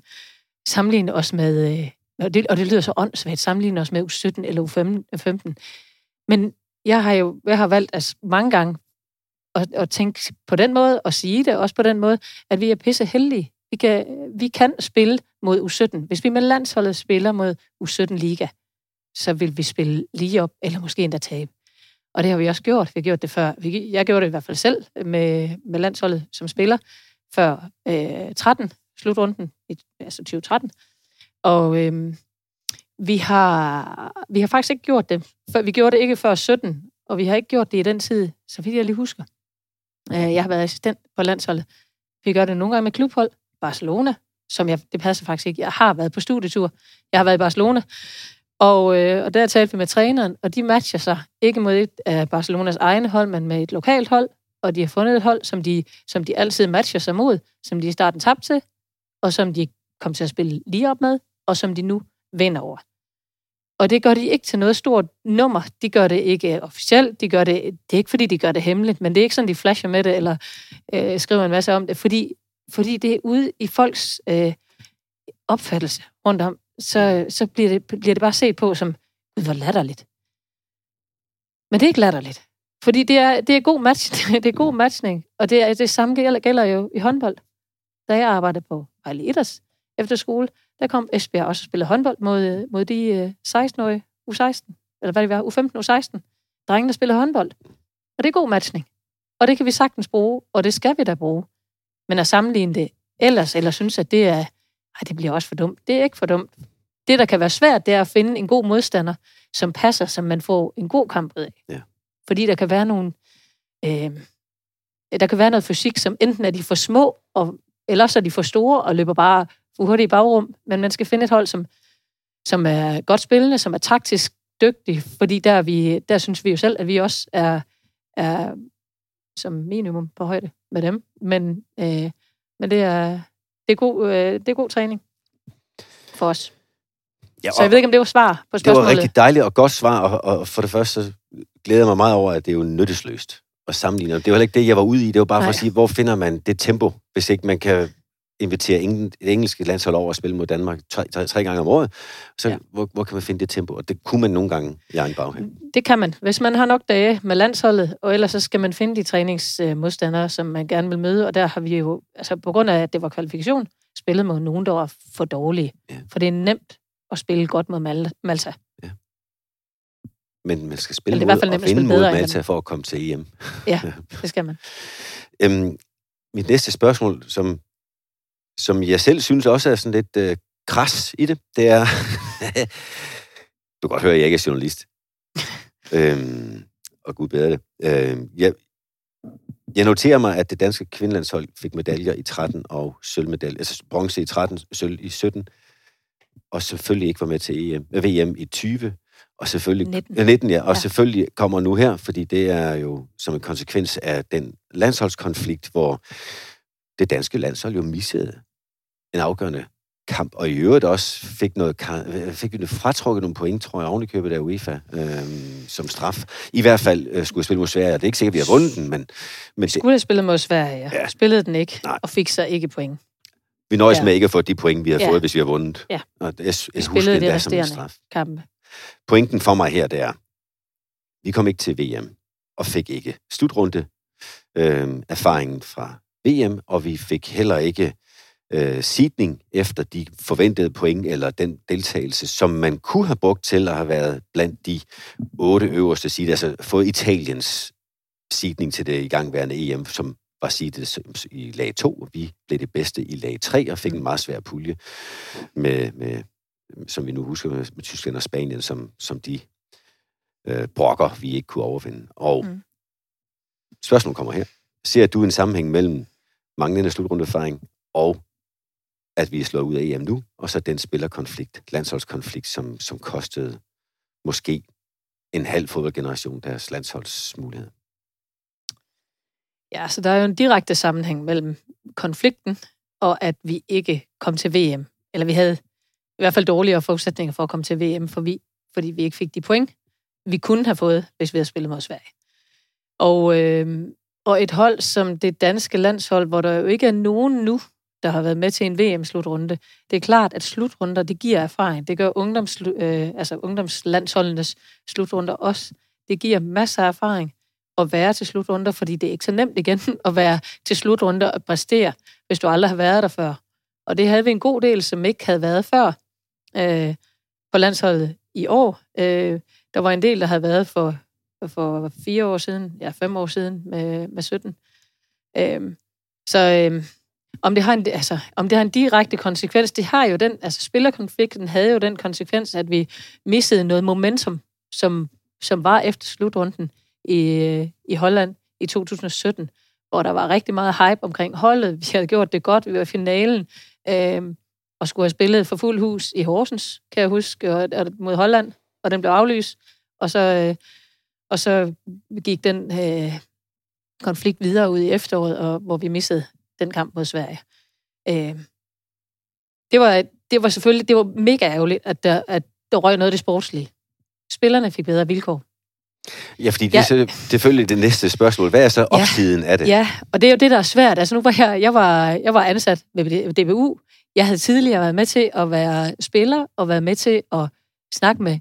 sammenligne os med... Øh, og, det, og det lyder så åndssvagt, sammenlignet os med U17 eller U15. Men jeg har jo jeg har valgt altså, mange gange at, at tænke på den måde, og sige det også på den måde, at vi er pisse heldige. Vi kan, vi kan spille mod U17. Hvis vi med landsholdet spiller mod U17 Liga, så vil vi spille lige op, eller måske endda tabe. Og det har vi også gjort. Vi har gjort det før. Jeg gjorde det i hvert fald selv med, med landsholdet som spiller før øh, 13, slutrunden, i, altså 2013. Og øhm, vi, har, vi har faktisk ikke gjort det. For, vi gjorde det ikke før 17, og vi har ikke gjort det i den tid, så vidt jeg lige husker. Øh, jeg har været assistent på landsholdet. Vi gør det nogle gange med klubhold. Barcelona, som jeg, det passer faktisk ikke. Jeg har været på studietur. Jeg har været i Barcelona. Og, øh, og der talte vi med træneren, og de matcher sig ikke mod et af Barcelonas egne hold, men med et lokalt hold. Og de har fundet et hold, som de, som de altid matcher sig mod, som de i starten tabte til, og som de kom til at spille lige op med, og som de nu vinder over. Og det gør de ikke til noget stort nummer. De gør det ikke officielt. De gør det, det er ikke, fordi de gør det hemmeligt, men det er ikke sådan, de flasher med det, eller øh, skriver en masse om det, fordi, fordi det er ude i folks øh, opfattelse rundt om, så, så bliver, det, bliver det bare set på som, hvor latterligt. Men det er ikke latterligt. Fordi det er, det er god match, <laughs> det er god matchning, og det, er, det samme gælder, gælder jo i håndbold. Da jeg arbejdede på Vejle Idræts efter skole, der kom Esbjerg også og spillede håndbold mod, mod de øh, 16-årige U16, eller hvad det var, U15 U16. Drengene spiller håndbold. Og det er god matchning. Og det kan vi sagtens bruge, og det skal vi da bruge. Men at sammenligne det ellers, eller synes, at det er, ej, det bliver også for dumt. Det er ikke for dumt. Det, der kan være svært, det er at finde en god modstander, som passer, som man får en god kamp ud af. Ja. Fordi der kan være nogle, øh, der kan være noget fysik, som enten er de for små, og, eller så er de for store, og løber bare for hurtigt i bagrum. Men man skal finde et hold, som, som er godt spillende, som er taktisk dygtig, fordi der, er vi, der synes vi jo selv, at vi også er, er som minimum på højde med dem. Men, øh, men det, er, det, er god, øh, det er god træning for os. Ja, Så jeg ved ikke, om det var svar på det var spørgsmålet. rigtig dejligt og godt svar, og, og for det første så glæder jeg mig meget over, at det er jo nyttesløst at sammenligne. Det var heller ikke det, jeg var ude i. Det var bare for Nej. at sige, hvor finder man det tempo, hvis ikke man kan invitere eng- det engelske landshold over og spille mod Danmark tre, tre, tre gange om året. Så Ja. ja. hvor, hvor kan man finde det tempo? Og det kunne man nogle gange i egen baghæng. Det kan man, hvis man har nok dage med landsholdet, og ellers så skal man finde de træningsmodstandere, som man gerne vil møde, og der har vi jo, altså på grund af, at det var kvalifikation, spillet mod nogen, der var for dårlige. Ja. For det er nemt at spille godt mod Mal- Malta. Men man skal spille er i mod hvert fald og nemt at vinde spille mod Malta for at komme til EM. Ja, <laughs> det skal man. Øhm, mit næste spørgsmål, som, som jeg selv synes også er sådan lidt øh, kras i det, det er... <laughs> du kan godt høre, at jeg ikke er journalist. <laughs> øhm, og gud bedre det. Øhm, jeg, jeg noterer mig, at det danske kvindelandshold fik medaljer i 13 og sølvmedaljer, altså bronze i 13, sølv i 17, og selvfølgelig ikke var med til EM, øh, VM i 20, og selvfølgelig 19. Ja, 19 ja, og ja. selvfølgelig kommer nu her, fordi det er jo som en konsekvens af den landsholdskonflikt, hvor det danske landshold jo missede en afgørende kamp, og i øvrigt også fik, noget, fik vi fratrukket nogle point, tror jeg, ovenikøbet af UEFA øhm, som straf. I hvert fald øh, skulle jeg spille mod Sverige, det er ikke sikkert, at vi har vundet den, men, men det, Skulle have spillet mod Sverige, ja. Ja. Spillede den ikke, Nej. og fik så ikke point. vi nøjes Ja. med ikke at få de point, vi har Ja. fået, hvis vi har vundet. Ja. Og jeg, jeg, jeg husker det det som en straf. Kampe. Pointen for mig her, det er, vi kom ikke til VM, og fik ikke slutrunde øh, erfaringen fra VM, og vi fik heller ikke øh, sidning efter de forventede point, eller den deltagelse, som man kunne have brugt til at have været blandt de otte øverste sider, altså fået Italiens sidning til det igangværende EM, som var sidet i lag 2, og vi blev det bedste i lag 3, og fik en meget svær pulje med, med som vi nu husker med, med Tyskland og Spanien, som, som de øh, brokker, vi ikke kunne overvinde. Og Mm. mm. spørgsmål kommer her. Ser du en sammenhæng mellem manglende slutrundeerfaring og at vi er slået ud af EM nu, og så den spillerkonflikt, landsholdskonflikt, som, som kostede måske en halv fodboldgeneration deres landsholdsmulighed. Ja, så der er jo en direkte sammenhæng mellem konflikten og at vi ikke kom til VM. Eller vi havde i hvert fald dårligere forudsætninger for at komme til VM, for vi, fordi vi ikke fik de point, vi kunne have fået, hvis vi havde spillet mod Sverige. Og, øh, og et hold som det danske landshold, hvor der jo ikke er nogen nu, der har været med til en VM-slutrunde. Det er klart, at slutrunder, det giver erfaring. Det gør ungdoms, øh, altså ungdomslandsholdenes slutrunder også. Det giver masser af erfaring at være til slutrunder, fordi det er ikke så nemt igen <laughs> at være til slutrunder og præstere, hvis du aldrig har været der før. Og det havde vi en god del, som ikke havde været før øh, på landsholdet i år. Øh, der var en del, der havde været for, for fire år siden, ja, fem år siden med, med 17. Øh, så øh, om det, har en, altså, om det har en direkte konsekvens, det har jo den, altså spillerkonflikten havde jo den konsekvens, at vi missede noget momentum, som, som var efter slutrunden i, i Holland i 2017, hvor der var rigtig meget hype omkring holdet. Vi havde gjort det godt, vi var i finalen, øh, og skulle have spillet for fuld hus i Horsens, kan jeg huske, og, og mod Holland, og den blev aflyst. Og så, øh, og så gik den øh, konflikt videre ud i efteråret, og, hvor vi missede den kamp mod Sverige. Øh, det, var, det var selvfølgelig det var mega ærgerligt, at der, at der røg noget af det sportslige. Spillerne fik bedre vilkår. Ja, fordi det ja. er selvfølgelig det næste spørgsmål. Hvad er så opsiden ja. af det? Ja, og det er jo det, der er svært. Altså nu var jeg, jeg var, jeg var ansat ved DBU. Jeg havde tidligere været med til at være spiller, og været med til at snakke med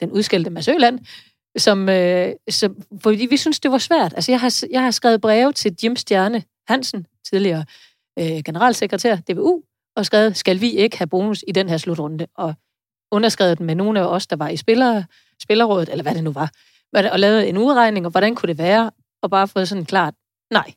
den udskældte Mads Øland, som, øh, som, fordi vi synes, det var svært. Altså jeg har, jeg har skrevet breve til Jim Stjerne Hansen, tidligere øh, generalsekretær DBU, og skrevet, skal vi ikke have bonus i den her slutrunde? Og underskrevet den med nogle af os, der var i spiller, spillerrådet, eller hvad det nu var og lavet en udregning, og hvordan kunne det være, og bare fået sådan klart, nej.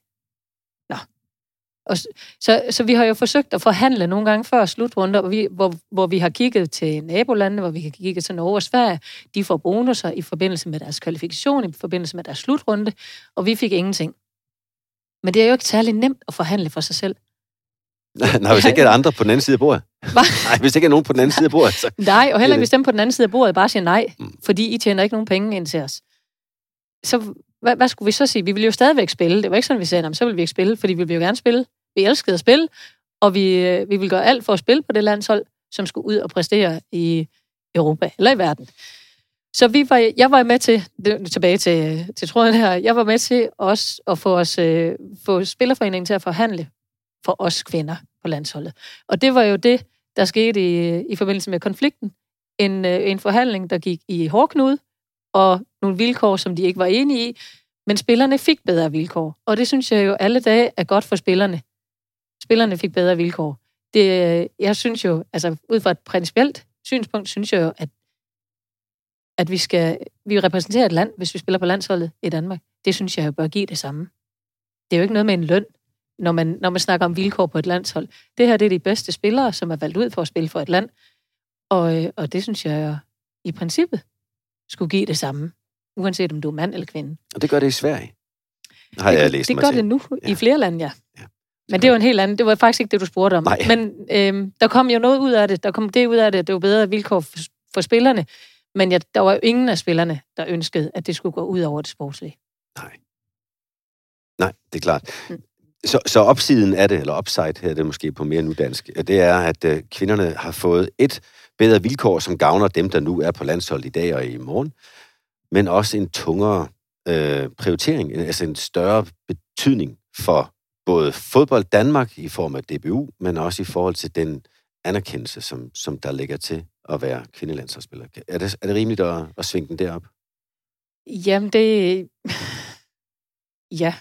Og så, så vi har jo forsøgt at forhandle nogle gange før slutrunder, hvor vi, hvor, hvor vi har kigget til nabolandene, hvor vi har kigget til Norge og Sverige. De får bonusser i forbindelse med deres kvalifikation, i forbindelse med deres slutrunde, og vi fik ingenting. Men det er jo ikke særlig nemt at forhandle for sig selv. <laughs> Nej, hvis ikke er andre på den anden side af bordet. <laughs> nej, hvis ikke er nogen på den anden side af bordet. Så... <laughs> Nej, og heller ikke hvis dem på den anden side af bordet bare siger nej, mm. fordi I tjener ikke nogen penge ind til os. Så hvad, hvad skulle vi så sige? Vi ville jo stadigvæk spille. Det var ikke sådan, vi sagde, så ville vi ikke spille, fordi vi ville jo gerne spille. Vi elskede at spille, og vi, øh, vi ville gøre alt for at spille på det landshold, som skulle ud og præstere i Europa eller i verden. Så vi var, jeg var med til, tilbage til, til tråden her, jeg var med til også at få, os, øh, få Spillerforeningen til at forhandle for os kvinder på landsholdet. Og det var jo det, der skete i, i forbindelse med konflikten. En, øh, en forhandling, der gik i hårdknude, og nogle vilkår, som de ikke var enige i, men spillerne fik bedre vilkår. Og det synes jeg jo alle dage er godt for spillerne. Spillerne fik bedre vilkår. Det, jeg synes jo, altså ud fra et principielt synspunkt, synes jeg jo, at, at vi skal, vi repræsenterer et land, hvis vi spiller på landsholdet i Danmark. Det synes jeg jo bør give det samme. Det er jo ikke noget med en løn når man, når man snakker om vilkår på et landshold. Det her det er de bedste spillere, som er valgt ud for at spille for et land. Og, øh, og det synes jeg i princippet skulle give det samme, uanset om du er mand eller kvinde. Og det gør det i Sverige, har det, jeg læst Det mig gør til. det nu Ja. i flere lande, ja. Men det var en helt anden. Det var faktisk ikke det, du spurgte om. Nej. Men øhm, der kom jo noget ud af det. Der kom det ud af det, at det var bedre vilkår for, for spillerne. Men ja, der var jo ingen af spillerne, der ønskede, at det skulle gå ud over det sportslige. Nej. Nej, det er klart. Mm. Så, så opsiden af det, eller upside her, det måske på mere nudansk, det er, at øh, kvinderne har fået et bedre vilkår, som gavner dem, der nu er på landshold i dag og i morgen, men også en tungere øh, prioritering, altså en større betydning for både fodbold Danmark i form af DBU, men også i forhold til den anerkendelse, som, som der ligger til at være kvindelandsholdsspiller. Er det, er det rimeligt at, at svinge den derop? Jamen, det... Ja.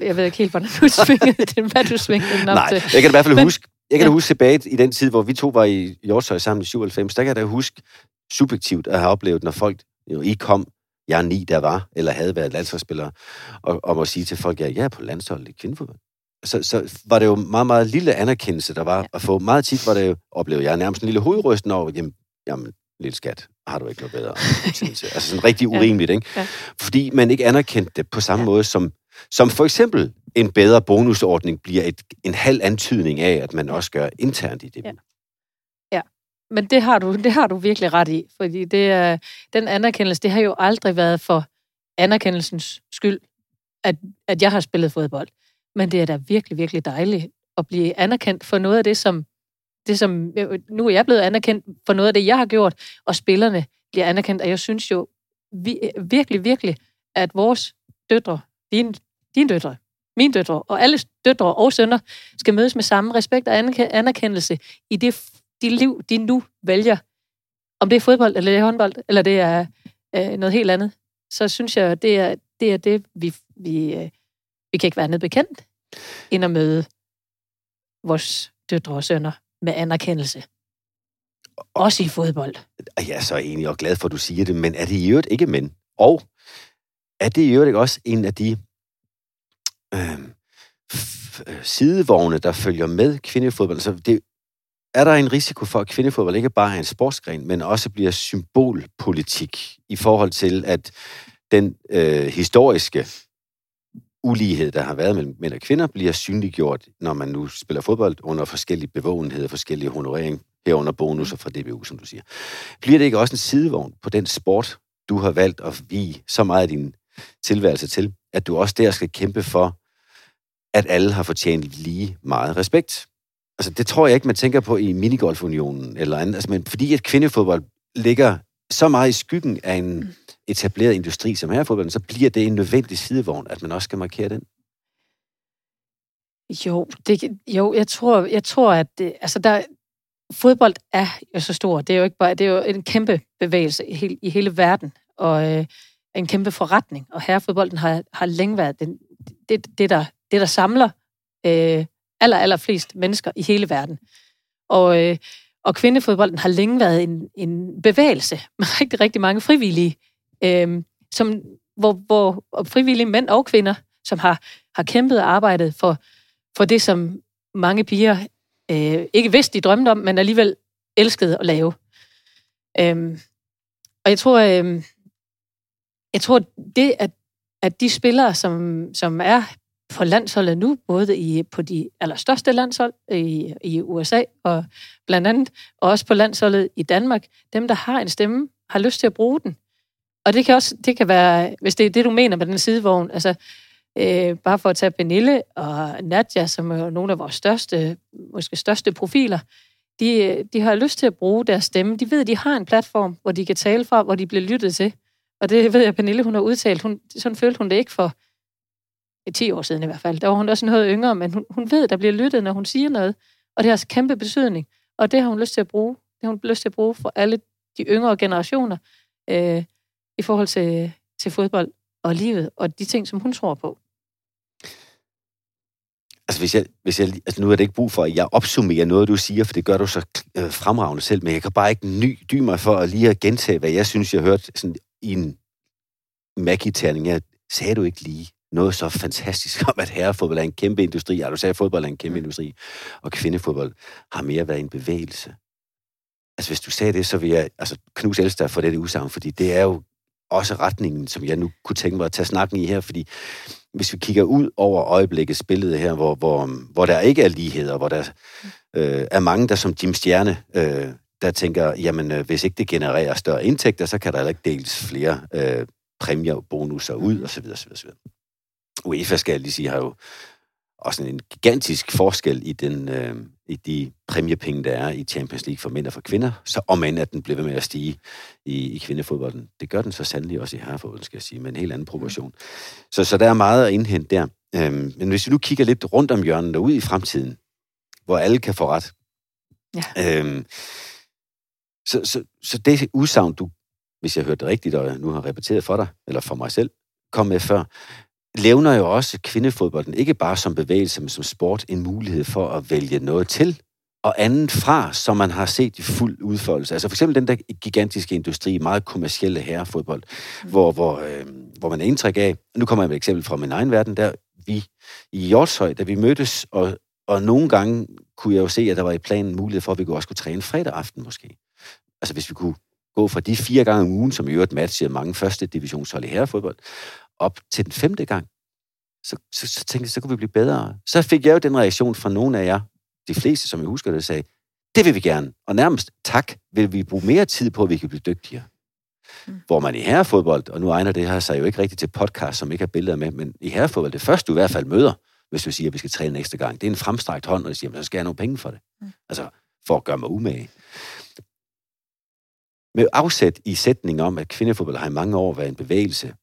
Jeg ved ikke helt, hvordan du svingede <laughs> det, hvad du svingede den op Nej, til. jeg kan i hvert fald Men- huske, jeg kan da huske tilbage i den tid, hvor vi to var i Hjortøj sammen i 97, der kan jeg da huske subjektivt at have oplevet, når folk, jo, I kom, jeg er ni, der var, eller havde været landsholdsspillere, og, og må sige til folk, ja, jeg er på landsholdet i kvindefodbold. Så, så var det jo meget, meget lille anerkendelse, der var at få. Meget tit var det jo, oplevede jeg, nærmest en lille hovedrysten over, jamen, jamen lille skat, har du ikke noget bedre. <laughs> altså sådan rigtig urimeligt, ikke? Ja. Fordi man ikke anerkendte det på samme ja. måde som, som for eksempel en bedre bonusordning bliver et, en halv antydning af, at man også gør internt i det. Ja. Men det har, du, <laughs> det har du virkelig ret i, fordi det er, den anerkendelse, det har jo aldrig været for anerkendelsens skyld, at, at jeg har spillet fodbold. Men det er da virkelig, virkelig dejligt at blive anerkendt for noget af det, som, det som øh, nu er jeg blevet anerkendt for noget af det, jeg har gjort, og spillerne bliver anerkendt, og jeg synes jo vi, virkelig, virkelig, at vores døtre, din, din døtre, mine døtre, og alle døtre og sønner, skal mødes med samme respekt og anerkendelse i det de liv, de nu vælger. Om det er fodbold, eller det er håndbold, eller det er øh, noget helt andet, så synes jeg, det er det, er det vi, vi, øh, vi kan ikke være andet bekendt, end at møde vores døtre og sønner med anerkendelse. Også i fodbold. Jeg er så enig og glad for, at du siger det, men er det i øvrigt ikke mænd? Og er det i øvrigt ikke også en af de øhm, øh, sidevogne, der følger med kvindefodbold? Altså, det, er der en risiko for, at kvindefodbold ikke bare er en sportsgren, men også bliver symbolpolitik i forhold til, at den øh, historiske ulighed, der har været mellem mænd og kvinder, bliver synliggjort, når man nu spiller fodbold under forskellige bevågenheder, forskellige honorering, herunder bonusser fra DBU, som du siger. Bliver det ikke også en sidevogn på den sport, du har valgt at vige så meget af din tilværelse til, at du også der skal kæmpe for, at alle har fortjent lige meget respekt? Altså, det tror jeg ikke, man tænker på i minigolfunionen eller andet. Altså, men fordi at kvindefodbold ligger så meget i skyggen af en mm. etableret industri som herrefodbolden, så bliver det en nødvendig sidevogn, at man også skal markere den. Jo, det, jo jeg, tror, jeg tror, at det, altså der, fodbold er jo så stor. Det er jo ikke bare, det er jo en kæmpe bevægelse i hele, i hele verden, og øh, en kæmpe forretning. Og herrefodbolden har, har længe været den, det, det, der, det, der samler øh, aller, aller flest mennesker i hele verden. Og, øh, og kvindefodbolden har længe været en, en bevægelse med <laughs> rigtig, rigtig mange frivillige, øh, som, hvor, hvor frivillige mænd og kvinder, som har, har kæmpet og arbejdet for, for det, som mange piger øh, ikke vidste, de drømte om, men alligevel elskede at lave. Øh, og jeg tror, øh, jeg tror det, at, at de spillere, som, som er på landsholdet nu, både i, på de allerstørste landshold i, i USA og blandt andet, og også på landsholdet i Danmark. Dem, der har en stemme, har lyst til at bruge den. Og det kan også, det kan være, hvis det er det, du mener med den sidevogn, altså øh, bare for at tage Benille og Nadja, som er nogle af vores største, måske største profiler, de, de har lyst til at bruge deres stemme. De ved, at de har en platform, hvor de kan tale fra, hvor de bliver lyttet til. Og det ved jeg, Pernille, hun har udtalt. Hun, sådan følte hun det ikke for Øh, 10 år siden i hvert fald. Der var hun også noget yngre, men hun, hun ved, at der bliver lyttet, når hun siger noget. Og det har altså kæmpe betydning. Og det har hun lyst til at bruge. Det har hun lyst til at bruge for alle de yngre generationer øh, i forhold til, til fodbold og livet og de ting, som hun tror på. Altså, hvis jeg, hvis jeg, altså nu er det ikke brug for, at jeg opsummerer noget, du siger, for det gør du så øh, fremragende selv, men jeg kan bare ikke ny, dy mig for at lige at gentage, hvad jeg synes, jeg hørte hørt sådan, i en magiterning. Jeg sagde du ikke lige noget så fantastisk <laughs> om, at herrefodbold er en kæmpe industri. Ja, du sagde, at fodbold er en kæmpe mm. industri, og kvindefodbold har mere været en bevægelse. Altså, hvis du sagde det, så vil jeg altså, knuse Elster for det udsagn, fordi det er jo også retningen, som jeg nu kunne tænke mig at tage snakken i her, fordi hvis vi kigger ud over øjeblikket billede her, hvor, hvor, hvor der ikke er lighed, og hvor der øh, er mange, der som Jim Stjerne, øh, der tænker, jamen øh, hvis ikke det genererer større indtægter, så kan der ikke deles flere øh, præmier og bonusser ud, osv. osv., osv. UEFA, skal jeg lige sige, har jo også en gigantisk forskel i, den, øh, i de præmiepenge, der er i Champions League for mænd og for kvinder, så om end at den bliver ved med at stige i, i kvindefodbolden. Det gør den så sandelig også i herrefodbolden, skal jeg sige, med en helt anden proportion. Så, så der er meget at indhente der. Øhm, men hvis vi nu kigger lidt rundt om hjørnet og ud i fremtiden, hvor alle kan få ret, ja. øhm, så, så, så det udsagn, du, hvis jeg hørte det rigtigt, og nu har repeteret for dig, eller for mig selv, kom med før, levner jo også kvindefodbolden, ikke bare som bevægelse, men som sport, en mulighed for at vælge noget til og andet fra, som man har set i fuld udfoldelse. Altså for eksempel den der gigantiske industri, meget kommercielle herrefodbold, mm. hvor, hvor, øh, hvor man er indtryk af, nu kommer jeg med et eksempel fra min egen verden, der vi i Hjortshøj, da vi mødtes, og, og nogle gange kunne jeg jo se, at der var i planen mulighed for, at vi også kunne træne fredag aften måske. Altså hvis vi kunne gå fra de fire gange om ugen, som i øvrigt matcher mange første divisionshold i herrefodbold, op til den femte gang. Så, så, så tænkte jeg, så kunne vi blive bedre. Så fik jeg jo den reaktion fra nogle af jer, de fleste, som jeg husker det, sagde, det vil vi gerne. Og nærmest, tak, vil vi bruge mere tid på, at vi kan blive dygtigere. Mm. Hvor man i herrefodbold, og nu egner det her sig jo ikke rigtigt til podcast, som ikke har billeder med, men i herrefodbold, det første du i hvert fald møder, hvis du siger, at vi skal træne næste gang, det er en fremstrakt hånd, og du siger, så skal jeg have nogle penge for det. Mm. Altså, for at gøre mig umage. Med afsæt i sætningen om, at kvindefodbold har i mange år været en bevægelse,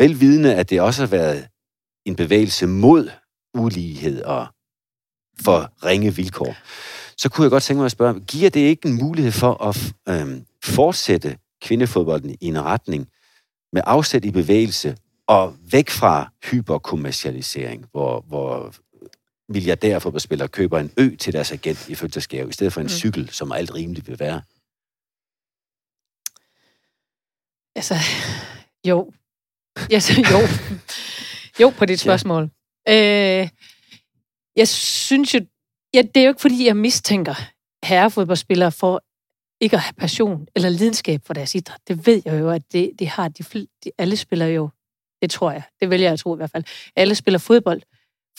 velvidende, at det også har været en bevægelse mod ulighed og for ringe vilkår, så kunne jeg godt tænke mig at spørge, giver det ikke en mulighed for at øh, fortsætte kvindefodbolden i en retning med afsæt i bevægelse og væk fra hyperkommercialisering, hvor, hvor milliardærfodboldspillere køber en ø til deres agent i fødselsgave, i stedet for en mm. cykel, som alt rimeligt vil være? Altså, jo. Altså, jo. jo, på dit spørgsmål. Ja. Øh, jeg synes jo, ja, det er jo ikke fordi, jeg mistænker herrefodboldspillere for ikke at have passion eller lidenskab for deres idræt. Det ved jeg jo, at det, det har de, de, alle spiller jo. Det tror jeg. Det vælger jeg at tro i hvert fald. Alle spiller fodbold,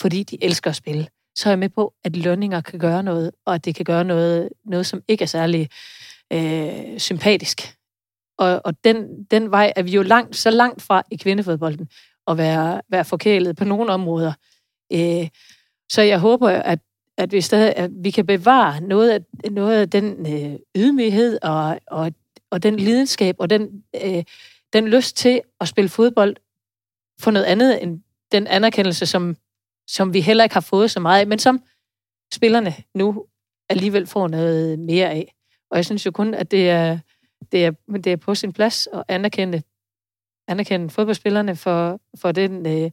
fordi de elsker at spille. Så er jeg med på, at lønninger kan gøre noget, og at det kan gøre noget, noget som ikke er særlig øh, sympatisk. Og, og den, den vej er vi jo langt, så langt fra i kvindefodbolden at være, være forkælet på nogle områder. Øh, så jeg håber, at, at, vi, stadig, at vi kan bevare noget af, noget af den øh, ydmyghed og, og, og den lidenskab og den, øh, den lyst til at spille fodbold for noget andet end den anerkendelse, som, som vi heller ikke har fået så meget af, men som spillerne nu alligevel får noget mere af. Og jeg synes jo kun, at det er, det er, det er på sin plads at anerkende, anerkende fodboldspillerne for, for den... Øh,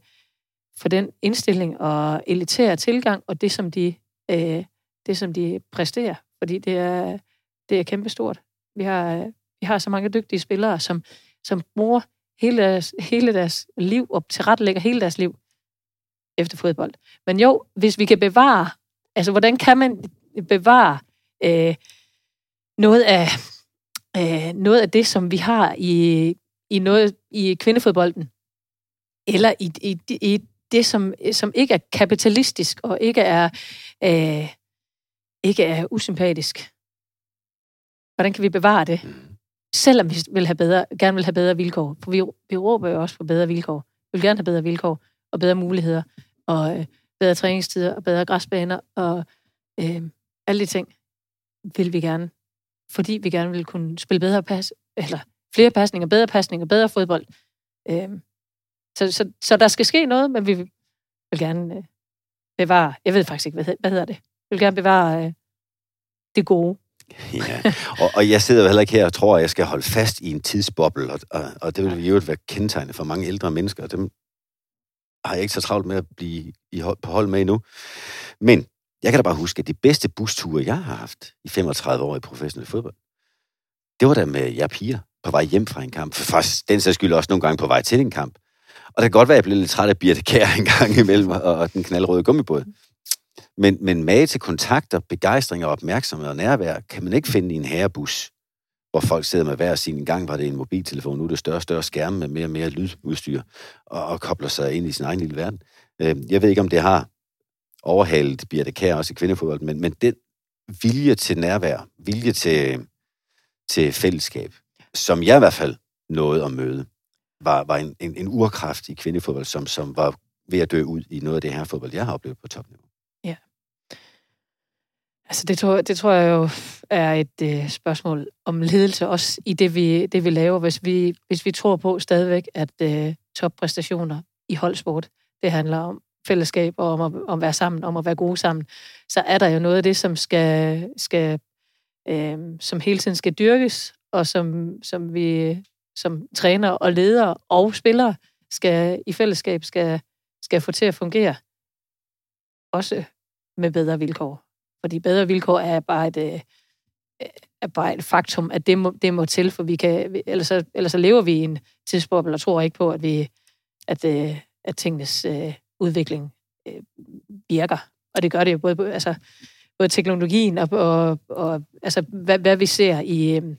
for den indstilling og elitære tilgang, og det, som de, øh, det, som de præsterer. Fordi det er, det er kæmpestort. Vi har, øh, vi har så mange dygtige spillere, som, som bruger hele deres, hele deres liv og tilrettelægger hele deres liv efter fodbold. Men jo, hvis vi kan bevare, altså hvordan kan man bevare øh, noget af øh, noget af det, som vi har i, i noget i kvindefodbolden, eller i, i, i det, som, som ikke er kapitalistisk og ikke er, øh, ikke er usympatisk. Hvordan kan vi bevare det? Selvom vi vil have bedre, gerne vil have bedre vilkår. For vi, vi råber jo også på bedre vilkår. Vi vil gerne have bedre vilkår og bedre muligheder og øh, bedre træningstider og bedre græsbaner og øh, alle de ting vil vi gerne. Fordi vi gerne vil kunne spille bedre pas, eller flere pasninger, bedre pasninger, bedre fodbold. Øh, så, så, så der skal ske noget, men vi vil gerne øh, bevare, jeg ved faktisk ikke, hvad, hvad hedder det? Vi vil gerne bevare øh, det gode. <laughs> ja, og, og jeg sidder heller ikke her og tror, at jeg skal holde fast i en tidsboble, og, og, og det vil jo være kendetegnet for mange ældre mennesker, og dem har jeg ikke så travlt med at blive i hold, på hold med endnu. Men jeg kan da bare huske, at de bedste busture, jeg har haft i 35 år i professionel fodbold, det var da med jer piger på vej hjem fra en kamp. For faktisk den sags skyld også nogle gange på vej til en kamp. Og det kan godt være, at jeg blev lidt træt af Birte Kær <laughs> en gang imellem, og, den knaldrøde gummibåd. Men, men mage til kontakter, begejstring og opmærksomhed og nærvær, kan man ikke finde i en herrebus, hvor folk sidder med hver sin gang, var det en mobiltelefon, nu er det større og større skærme med mere og mere lydudstyr, og, og kobler sig ind i sin egen lille verden. Øh, jeg ved ikke, om det har overhalet Birte Kær også i kvindefodbold, men, men den vilje til nærvær, vilje til, til fællesskab, som jeg i hvert fald nåede at møde, var, var en, en, en urkraft i kvindefodbold, som, som var ved at dø ud i noget af det her fodbold, jeg har oplevet på topniveau. Ja. Altså det tror, det tror jeg jo er et øh, spørgsmål om ledelse, også i det vi, det, vi laver. Hvis vi, hvis vi tror på stadigvæk, at øh, toppræstationer i holdsport, det handler om fællesskab og om at, om at være sammen, om at være gode sammen, så er der jo noget af det, som skal, skal øh, som hele tiden skal dyrkes, og som, som vi som træner og leder og spillere skal i fællesskab skal, skal få til at fungere. Også med bedre vilkår. Fordi bedre vilkår er bare et, øh, er bare et faktum, at det må, det må til, for vi kan, ellers, så, ellers så lever vi i en tidsboble og tror ikke på, at, vi, at, øh, at tingenes øh, udvikling øh, virker. Og det gør det jo både, altså, både teknologien og, og, og altså, hvad, hvad vi ser i, øh,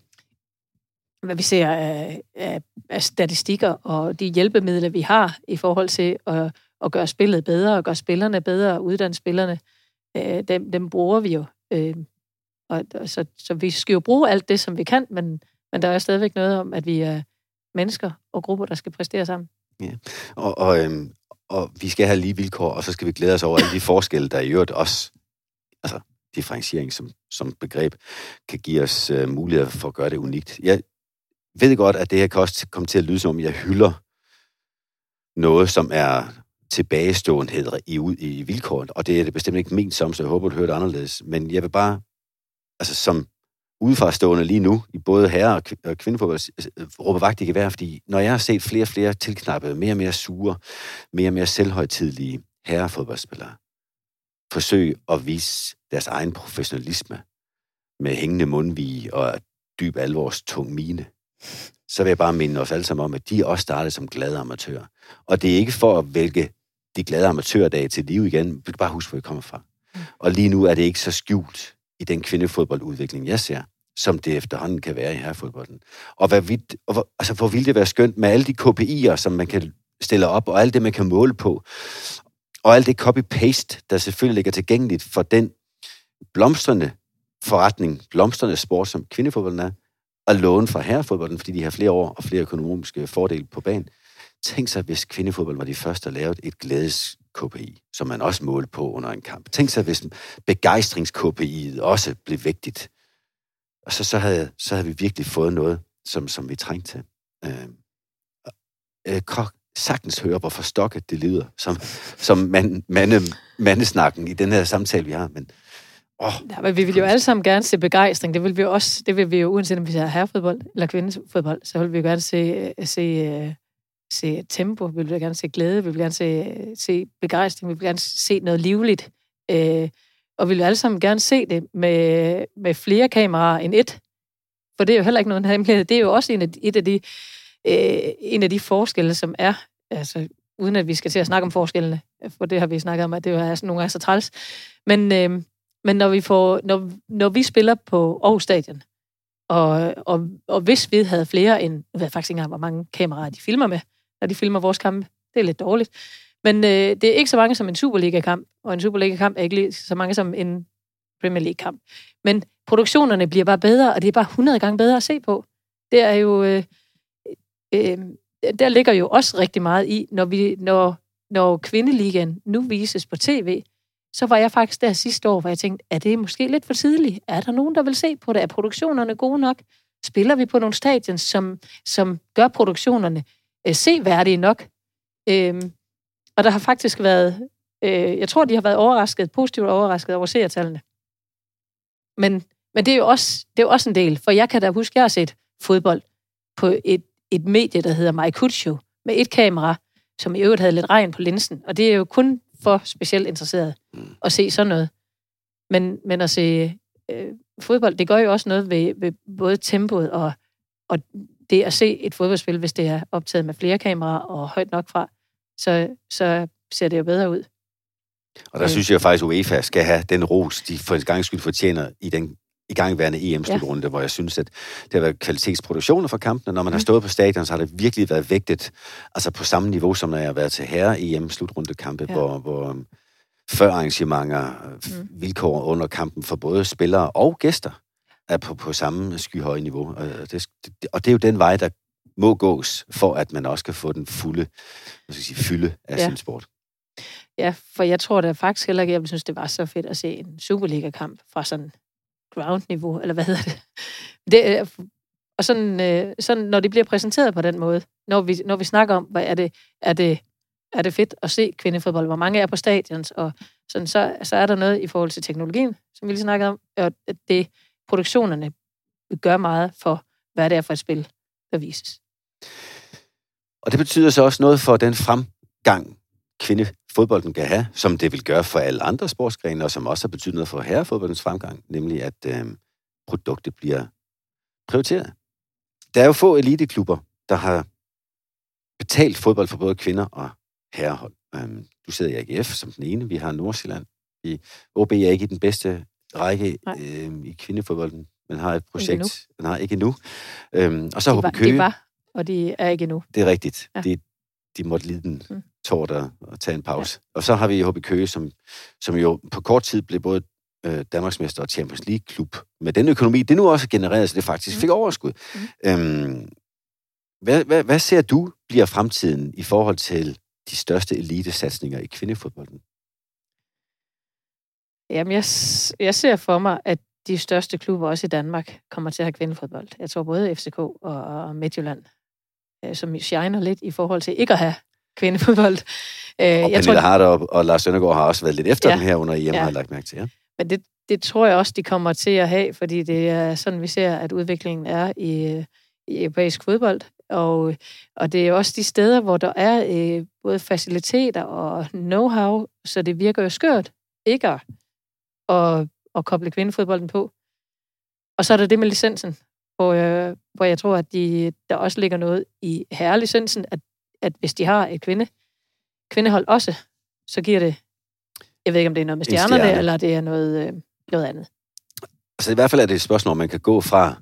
hvad vi ser af, af, af statistikker og de hjælpemidler, vi har i forhold til at, at gøre spillet bedre og gøre spillerne bedre og uddanne spillerne, øh, dem, dem bruger vi jo. Øh, og, og så, så vi skal jo bruge alt det, som vi kan, men, men der er stadigvæk noget om, at vi er mennesker og grupper, der skal præstere sammen. Ja. Og, og, øhm, og vi skal have lige vilkår, og så skal vi glæde os over alle de forskelle, der i øvrigt også, altså differentiering som, som begreb, kan give os øh, mulighed for at gøre det unikt. Jeg ved godt, at det her kan også komme til at lyde som om, jeg hylder noget, som er tilbagestående i, ud i vilkårene, og det er det bestemt ikke ment som, så jeg håber, du hører det anderledes. Men jeg vil bare, altså som udefrastående lige nu, i både herre- og kvindefodbold, råbe vagt i gevær, fordi når jeg har set flere og flere tilknappede, mere og mere sure, mere og mere selvhøjtidlige herrefodboldspillere, forsøge at vise deres egen professionalisme med hængende mundvige og dyb alvors tung mine, så vil jeg bare minde os alle sammen om, at de også startede som glade amatører. Og det er ikke for at vælge de glade amatørdage til liv igen. Vi kan bare huske, hvor vi kommer fra. Og lige nu er det ikke så skjult i den kvindefodboldudvikling, jeg ser, som det efterhånden kan være i herrefodbolden. Og, hvad vidt, og hvor, altså, hvor ville det være skønt med alle de KPI'er, som man kan stille op, og alt det, man kan måle på, og alt det copy-paste, der selvfølgelig ligger tilgængeligt for den blomstrende forretning, blomstrende sport, som kvindefodbolden er, og låne fra herrefodbolden, fordi de har flere år og flere økonomiske fordele på banen. Tænk sig, hvis kvindefodbold var de første, der lavede et glædes KPI, som man også målte på under en kamp. Tænk sig, hvis begejstrings-KPI'et også blev vigtigt. Og så, så, havde, så havde vi virkelig fået noget, som, som vi trængte til. Øh, øh, sagtens høre, hvor forstokket det lyder, som, som man, mande, mandesnakken i den her samtale, vi har. Men, oh, ja, men vi vil jo alle sammen gerne se begejstring. Det vil vi også, det vil vi jo, uanset om vi ser herrefodbold eller kvindefodbold, så vil vi jo gerne se, se, se tempo, vi vil gerne se glæde, vi vil gerne se, se begejstring, vi vil gerne se noget livligt. Øh, og vi vil alle sammen gerne se det med, med flere kameraer end et. For det er jo heller ikke noget hemmelighed. Det er jo også en af, et af de, øh, en af de forskelle, som er altså, uden at vi skal til at snakke om forskellene, for det har vi snakket om, at det er altså, nogle er så træls. Men, øh, men når vi, får, når, når vi spiller på Aarhus Stadion, og, og, og hvis vi havde flere end, jeg ved faktisk ikke engang, hvor mange kameraer de filmer med, når de filmer vores kampe, det er lidt dårligt. Men øh, det er ikke så mange som en Superliga-kamp, og en Superliga-kamp er ikke lige så mange som en Premier League-kamp. Men produktionerne bliver bare bedre, og det er bare 100 gange bedre at se på. Det er jo... Øh, øh, der ligger jo også rigtig meget i, når, vi, når, når kvindeligaen nu vises på tv, så var jeg faktisk der sidste år, hvor jeg tænkte, er det måske lidt for tidligt? Er der nogen, der vil se på det? Er produktionerne gode nok? Spiller vi på nogle stadion, som, som gør produktionerne øh, seværdige nok? Øhm, og der har faktisk været, øh, jeg tror, de har været overrasket, positivt overrasket over seertallene. Men, men det er jo også, det er jo også en del, for jeg kan da huske, jeg har set fodbold på et et medie, der hedder MyCuccio, med et kamera, som i øvrigt havde lidt regn på linsen. Og det er jo kun for specielt interesseret mm. at se sådan noget. Men, men at se øh, fodbold, det gør jo også noget ved, ved både tempoet og, og det at se et fodboldspil, hvis det er optaget med flere kameraer og højt nok fra, så, så ser det jo bedre ud. Og der øh. synes jeg faktisk, at UEFA skal have den ros, de for en gang skyld fortjener i den i gangværende EM-slutrunde, ja. hvor jeg synes, at det har været kvalitetsproduktioner for kampene. Når man mm. har stået på stadion, så har det virkelig været vægtet, altså på samme niveau, som når jeg har været til herre EM-slutrundekampe, ja. hvor, hvor um, før arrangementer, mm. vilkår under kampen for både spillere og gæster, er på, på samme skyhøje niveau. Og det, og det er jo den vej, der må gås, for at man også kan få den fulde hvad skal sige, fylde af ja. sin sport. Ja, for jeg tror da faktisk heller ikke, jeg synes, det var så fedt at se en Superliga-kamp fra sådan ground-niveau, eller hvad hedder det? det og sådan, øh, sådan, når det bliver præsenteret på den måde, når vi, når vi snakker om, hvad er det, er det, er det fedt at se kvindefodbold, hvor mange er på stadions, og sådan, så, så er der noget i forhold til teknologien, som vi lige snakkede om, og det produktionerne gør meget for, hvad det er for et spil, der vises. Og det betyder så også noget for den fremgang, kvindefodbolden kan have, som det vil gøre for alle andre sportsgrene, og som også har betydet noget for herrefodboldens fremgang, nemlig at øh, produktet bliver prioriteret. Der er jo få eliteklubber, der har betalt fodbold for både kvinder og herrehold. Øhm, du sidder i AGF som den ene, vi har Nordsjælland. I OB er ikke i den bedste række øh, i kvindefodbolden. Man har et projekt. Man har ikke endnu. Øhm, og så De HB var, Køge. de var, og de er ikke endnu. Det er rigtigt. Ja. Ja. De, måtte lide den Mm. tårt og, og tage en pause. Ja. Og så har vi HB Køge, som, som jo på kort tid blev både øh, Danmarksmester og Champions League-klub. Med den økonomi, det nu også genereret, så det faktisk Mm. fik overskud. Mm. Øhm, hvad, hvad, hvad ser du bliver fremtiden i forhold til de største elitesatsninger i kvindefodbolden? Jamen, jeg, jeg ser for mig, at de største klubber også i Danmark kommer til at have kvindefodbold. Jeg tror både FCK og, og Midtjylland, øh, som shiner lidt i forhold til ikke at have kvindefodbold. Øh, Og jeg Pernille tror, Harder og, og Lars Søndergaard har også været lidt efter Ja. dem her under EM, ja. Har jeg lagt mærke til. Ja. men det, det tror jeg også, de kommer til at have, fordi det er sådan, vi ser, at udviklingen er i, i europæisk fodbold. Og, og det er også de steder, hvor der er øh, både faciliteter og know-how, så det virker jo skørt ikke at, at, at koble kvindefodbolden på. Og så er der det med licensen, hvor jeg, hvor jeg tror, at de, der også ligger noget i herrelicensen, at, at hvis de har et kvinde, kvindehold også, så giver det, jeg ved ikke, om det er noget med stjernerne, stjerne. eller det er noget, øh, noget andet. Så i hvert fald er det et spørgsmål, om man kan gå fra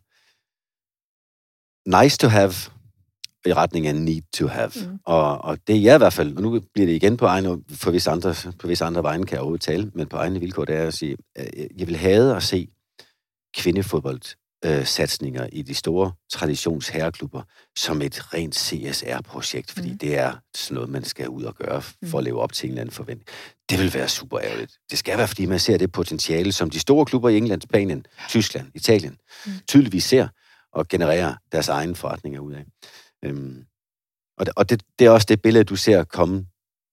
nice to have i retning af need to have. Mm. Og, og det er jeg i hvert fald, og nu bliver det igen på egne, for visse andre, på visse andre vegne kan jeg overhovedet tale, men på egne vilkår, det er at sige, at jeg vil have at se kvindefodbold øh, satsninger i de store traditionsherreklubber som et rent CSR-projekt, fordi mm. Det er sådan noget, man skal ud og gøre for at Mm. leve op til en eller anden forventning. Det vil være super ærgerligt. Det skal være, fordi man ser det potentiale, som de store klubber i England, Spanien, Tyskland, Italien mm. Tydeligvis ser og genererer deres egne forretninger ud af. Øhm, og det, og det, det er også det billede, du ser komme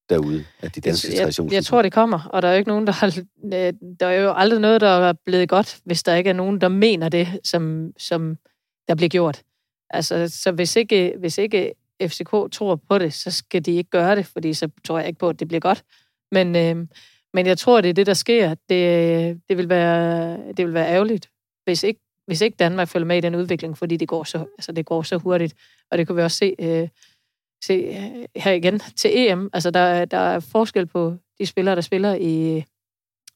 derude af de danske jeg, traditioner. jeg tror, det kommer, og der er jo ikke nogen, der har, øh, der er jo aldrig noget, der er blevet godt, hvis der ikke er nogen, der mener det, som, som der bliver gjort. Altså, så hvis ikke, hvis ikke FCK tror på det, så skal de ikke gøre det, fordi så tror jeg ikke på, at det bliver godt. Men, øh, men jeg tror, det er det, der sker. Det, det, vil, være, det vil være ærgerligt, hvis ikke, hvis ikke Danmark følger med i den udvikling, fordi det går så, altså, det går så hurtigt. Og det kan vi også se, øh, se øh, her igen til EM. Altså, der, der er forskel på de spillere, der spiller i,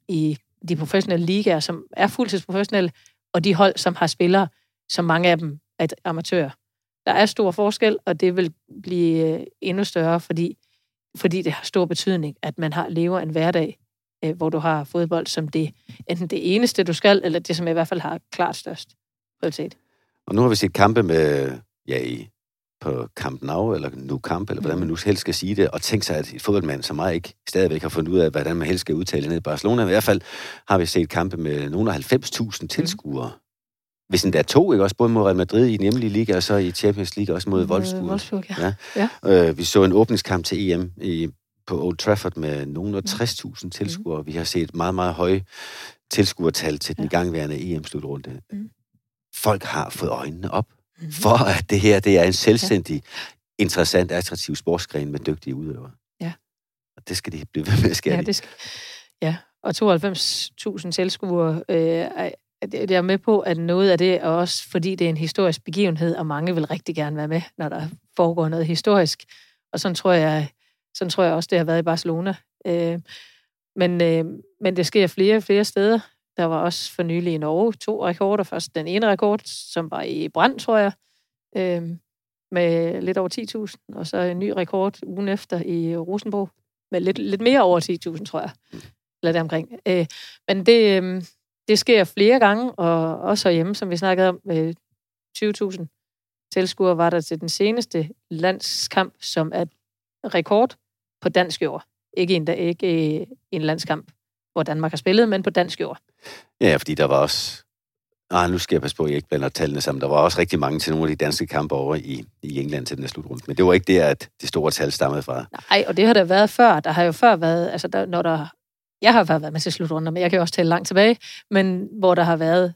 i de professionelle ligaer, som er fuldtidsprofessionelle, og de hold, som har spillere, som mange af dem er amatører. Der er stor forskel, og det vil blive øh, endnu større, fordi, fordi det har stor betydning, at man har lever en hverdag, øh, hvor du har fodbold som det enten det eneste, du skal, eller det, som i hvert fald har klart størst prioritet. Og nu har vi set kampe med, ja, i, på Camp Nou, eller Nu Camp, eller hvordan man nu helst skal sige det, og tænk sig, at et fodboldmand som mig ikke stadigvæk har fundet ud af, hvordan man helst skal udtale ned i Barcelona. I hvert fald har vi set kampe med nogle af 90.000 tilskuere. Hvis endda to, ikke også? Både mod Real Madrid i den hjemlige liga, og så i Champions League også mod Wolfsburg. Wolfsburg, ja. Øh, vi så en åbningskamp til EM i, på Old Trafford med nogle af 60.000 tilskuere. Vi har set meget, meget høje tilskuertal til den Ja. igangværende EM-slutrunde. Mm. Folk har fået øjnene op Mhm. for, at det her det er en selvstændig, interessant, attraktiv sportsgren med dygtige udøvere. Ja. Og det skal de blive ved med at skære Ja, det skal, ja. og 92.000 tilskuere, øh, jeg er med på, at noget af det er også, fordi det er en historisk begivenhed, og mange vil rigtig gerne være med, når der foregår noget historisk. Og sådan tror jeg, sådan tror jeg også, det har været i Barcelona. Øh, men, øh, men det sker flere og flere steder. Der var også for nylig i Norge to rekorder. Først den ene rekord, som var i Brand, tror jeg, øh, med lidt over 10.000, og så en ny rekord ugen efter i Rosenborg med lidt, lidt mere over 10.000, tror jeg. Eller deromkring. Øh, men det, øh, det sker flere gange, og også herhjemme, som vi snakkede om, øh, 20.000 tilskuere var der til den seneste landskamp, som er rekord på dansk jord. Ikke en, der, ikke en landskamp, hvor Danmark har spillet, men på dansk jord. Ja, fordi der var også... Ah, nu skal jeg passe på, at jeg ikke blander tallene sammen. Der var også rigtig mange til nogle af de danske kampe over i, i England til den her slutrunde. Men det var ikke det, at det store tal stammede fra. Nej, og det har der været før. Der har jo før været, altså der, når der, jeg har været med til slutrunder, men jeg kan jo også tælle langt tilbage, men hvor der har været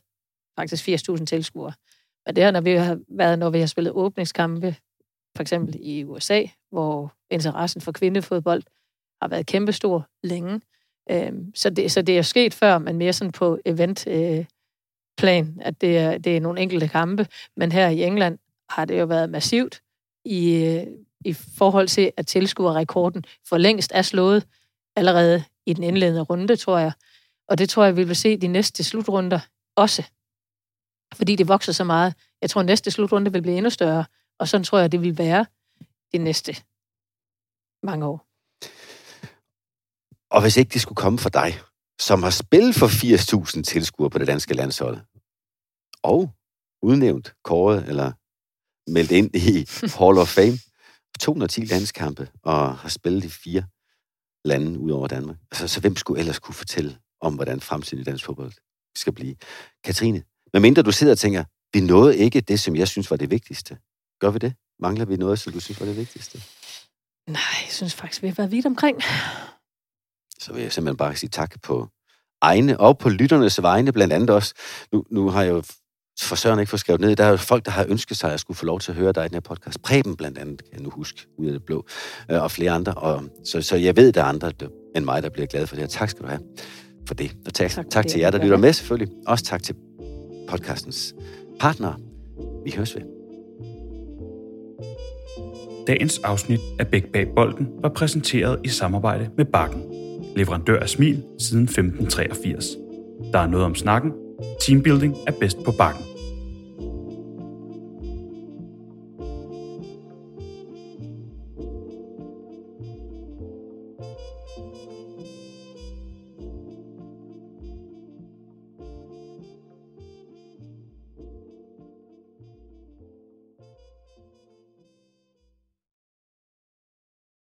faktisk 80.000 tilskuere. Men det har, når vi har været, når vi har spillet åbningskampe, for eksempel i USA, hvor interessen for kvindefodbold har været kæmpestor længe. Øhm, så, det, så det er sket før, men mere sådan på event øh, plan, at det er, det er nogle enkelte kampe. Men her i England har det jo været massivt i, øh, i forhold til, at tilskuerrekorden for længst er slået allerede i den indledende runde, tror jeg. Og det tror jeg, vi vil se de næste slutrunder også. Fordi det vokser så meget. Jeg tror, at næste slutrunde vil blive endnu større, og sådan tror jeg, det vil være de næste mange år. Og hvis ikke det skulle komme for dig, som har spillet for 80.000 tilskuere på det danske landshold, og udnævnt, kåret eller meldt ind i <laughs> Hall of Fame, 210 landskampe og har spillet i fire lande ud over Danmark. Altså, så hvem skulle ellers kunne fortælle om, hvordan fremtiden i dansk fodbold skal blive? Katrine, medmindre du sidder og tænker, vi nåede ikke det, som jeg synes var det vigtigste. Gør vi det? Mangler vi noget, som du synes var det vigtigste? Nej, jeg synes faktisk, vi har været vidt omkring. Så vil jeg simpelthen bare sige tak på egne og på lytternes vegne, blandt andet også. Nu, nu har jeg jo for Søren ikke få skrevet ned. Der er jo folk, der har ønsket sig, at jeg skulle få lov til at høre dig i den her podcast. Preben blandt andet, kan jeg nu huske, ud af det blå, øh, og flere andre. Og, så, så jeg ved, der er andre end mig, der bliver glade for det her. Tak skal du have for det. Og tak, tak, tak til jer, der lytter med selvfølgelig. Også tak til podcastens partnere. Vi høres ved. Dagens afsnit af Bæk Bag Bolden var præsenteret i samarbejde med Bakken. Leverandør af smil siden 1583. Der er noget om snakken. Teambuilding er bedst på Bakken.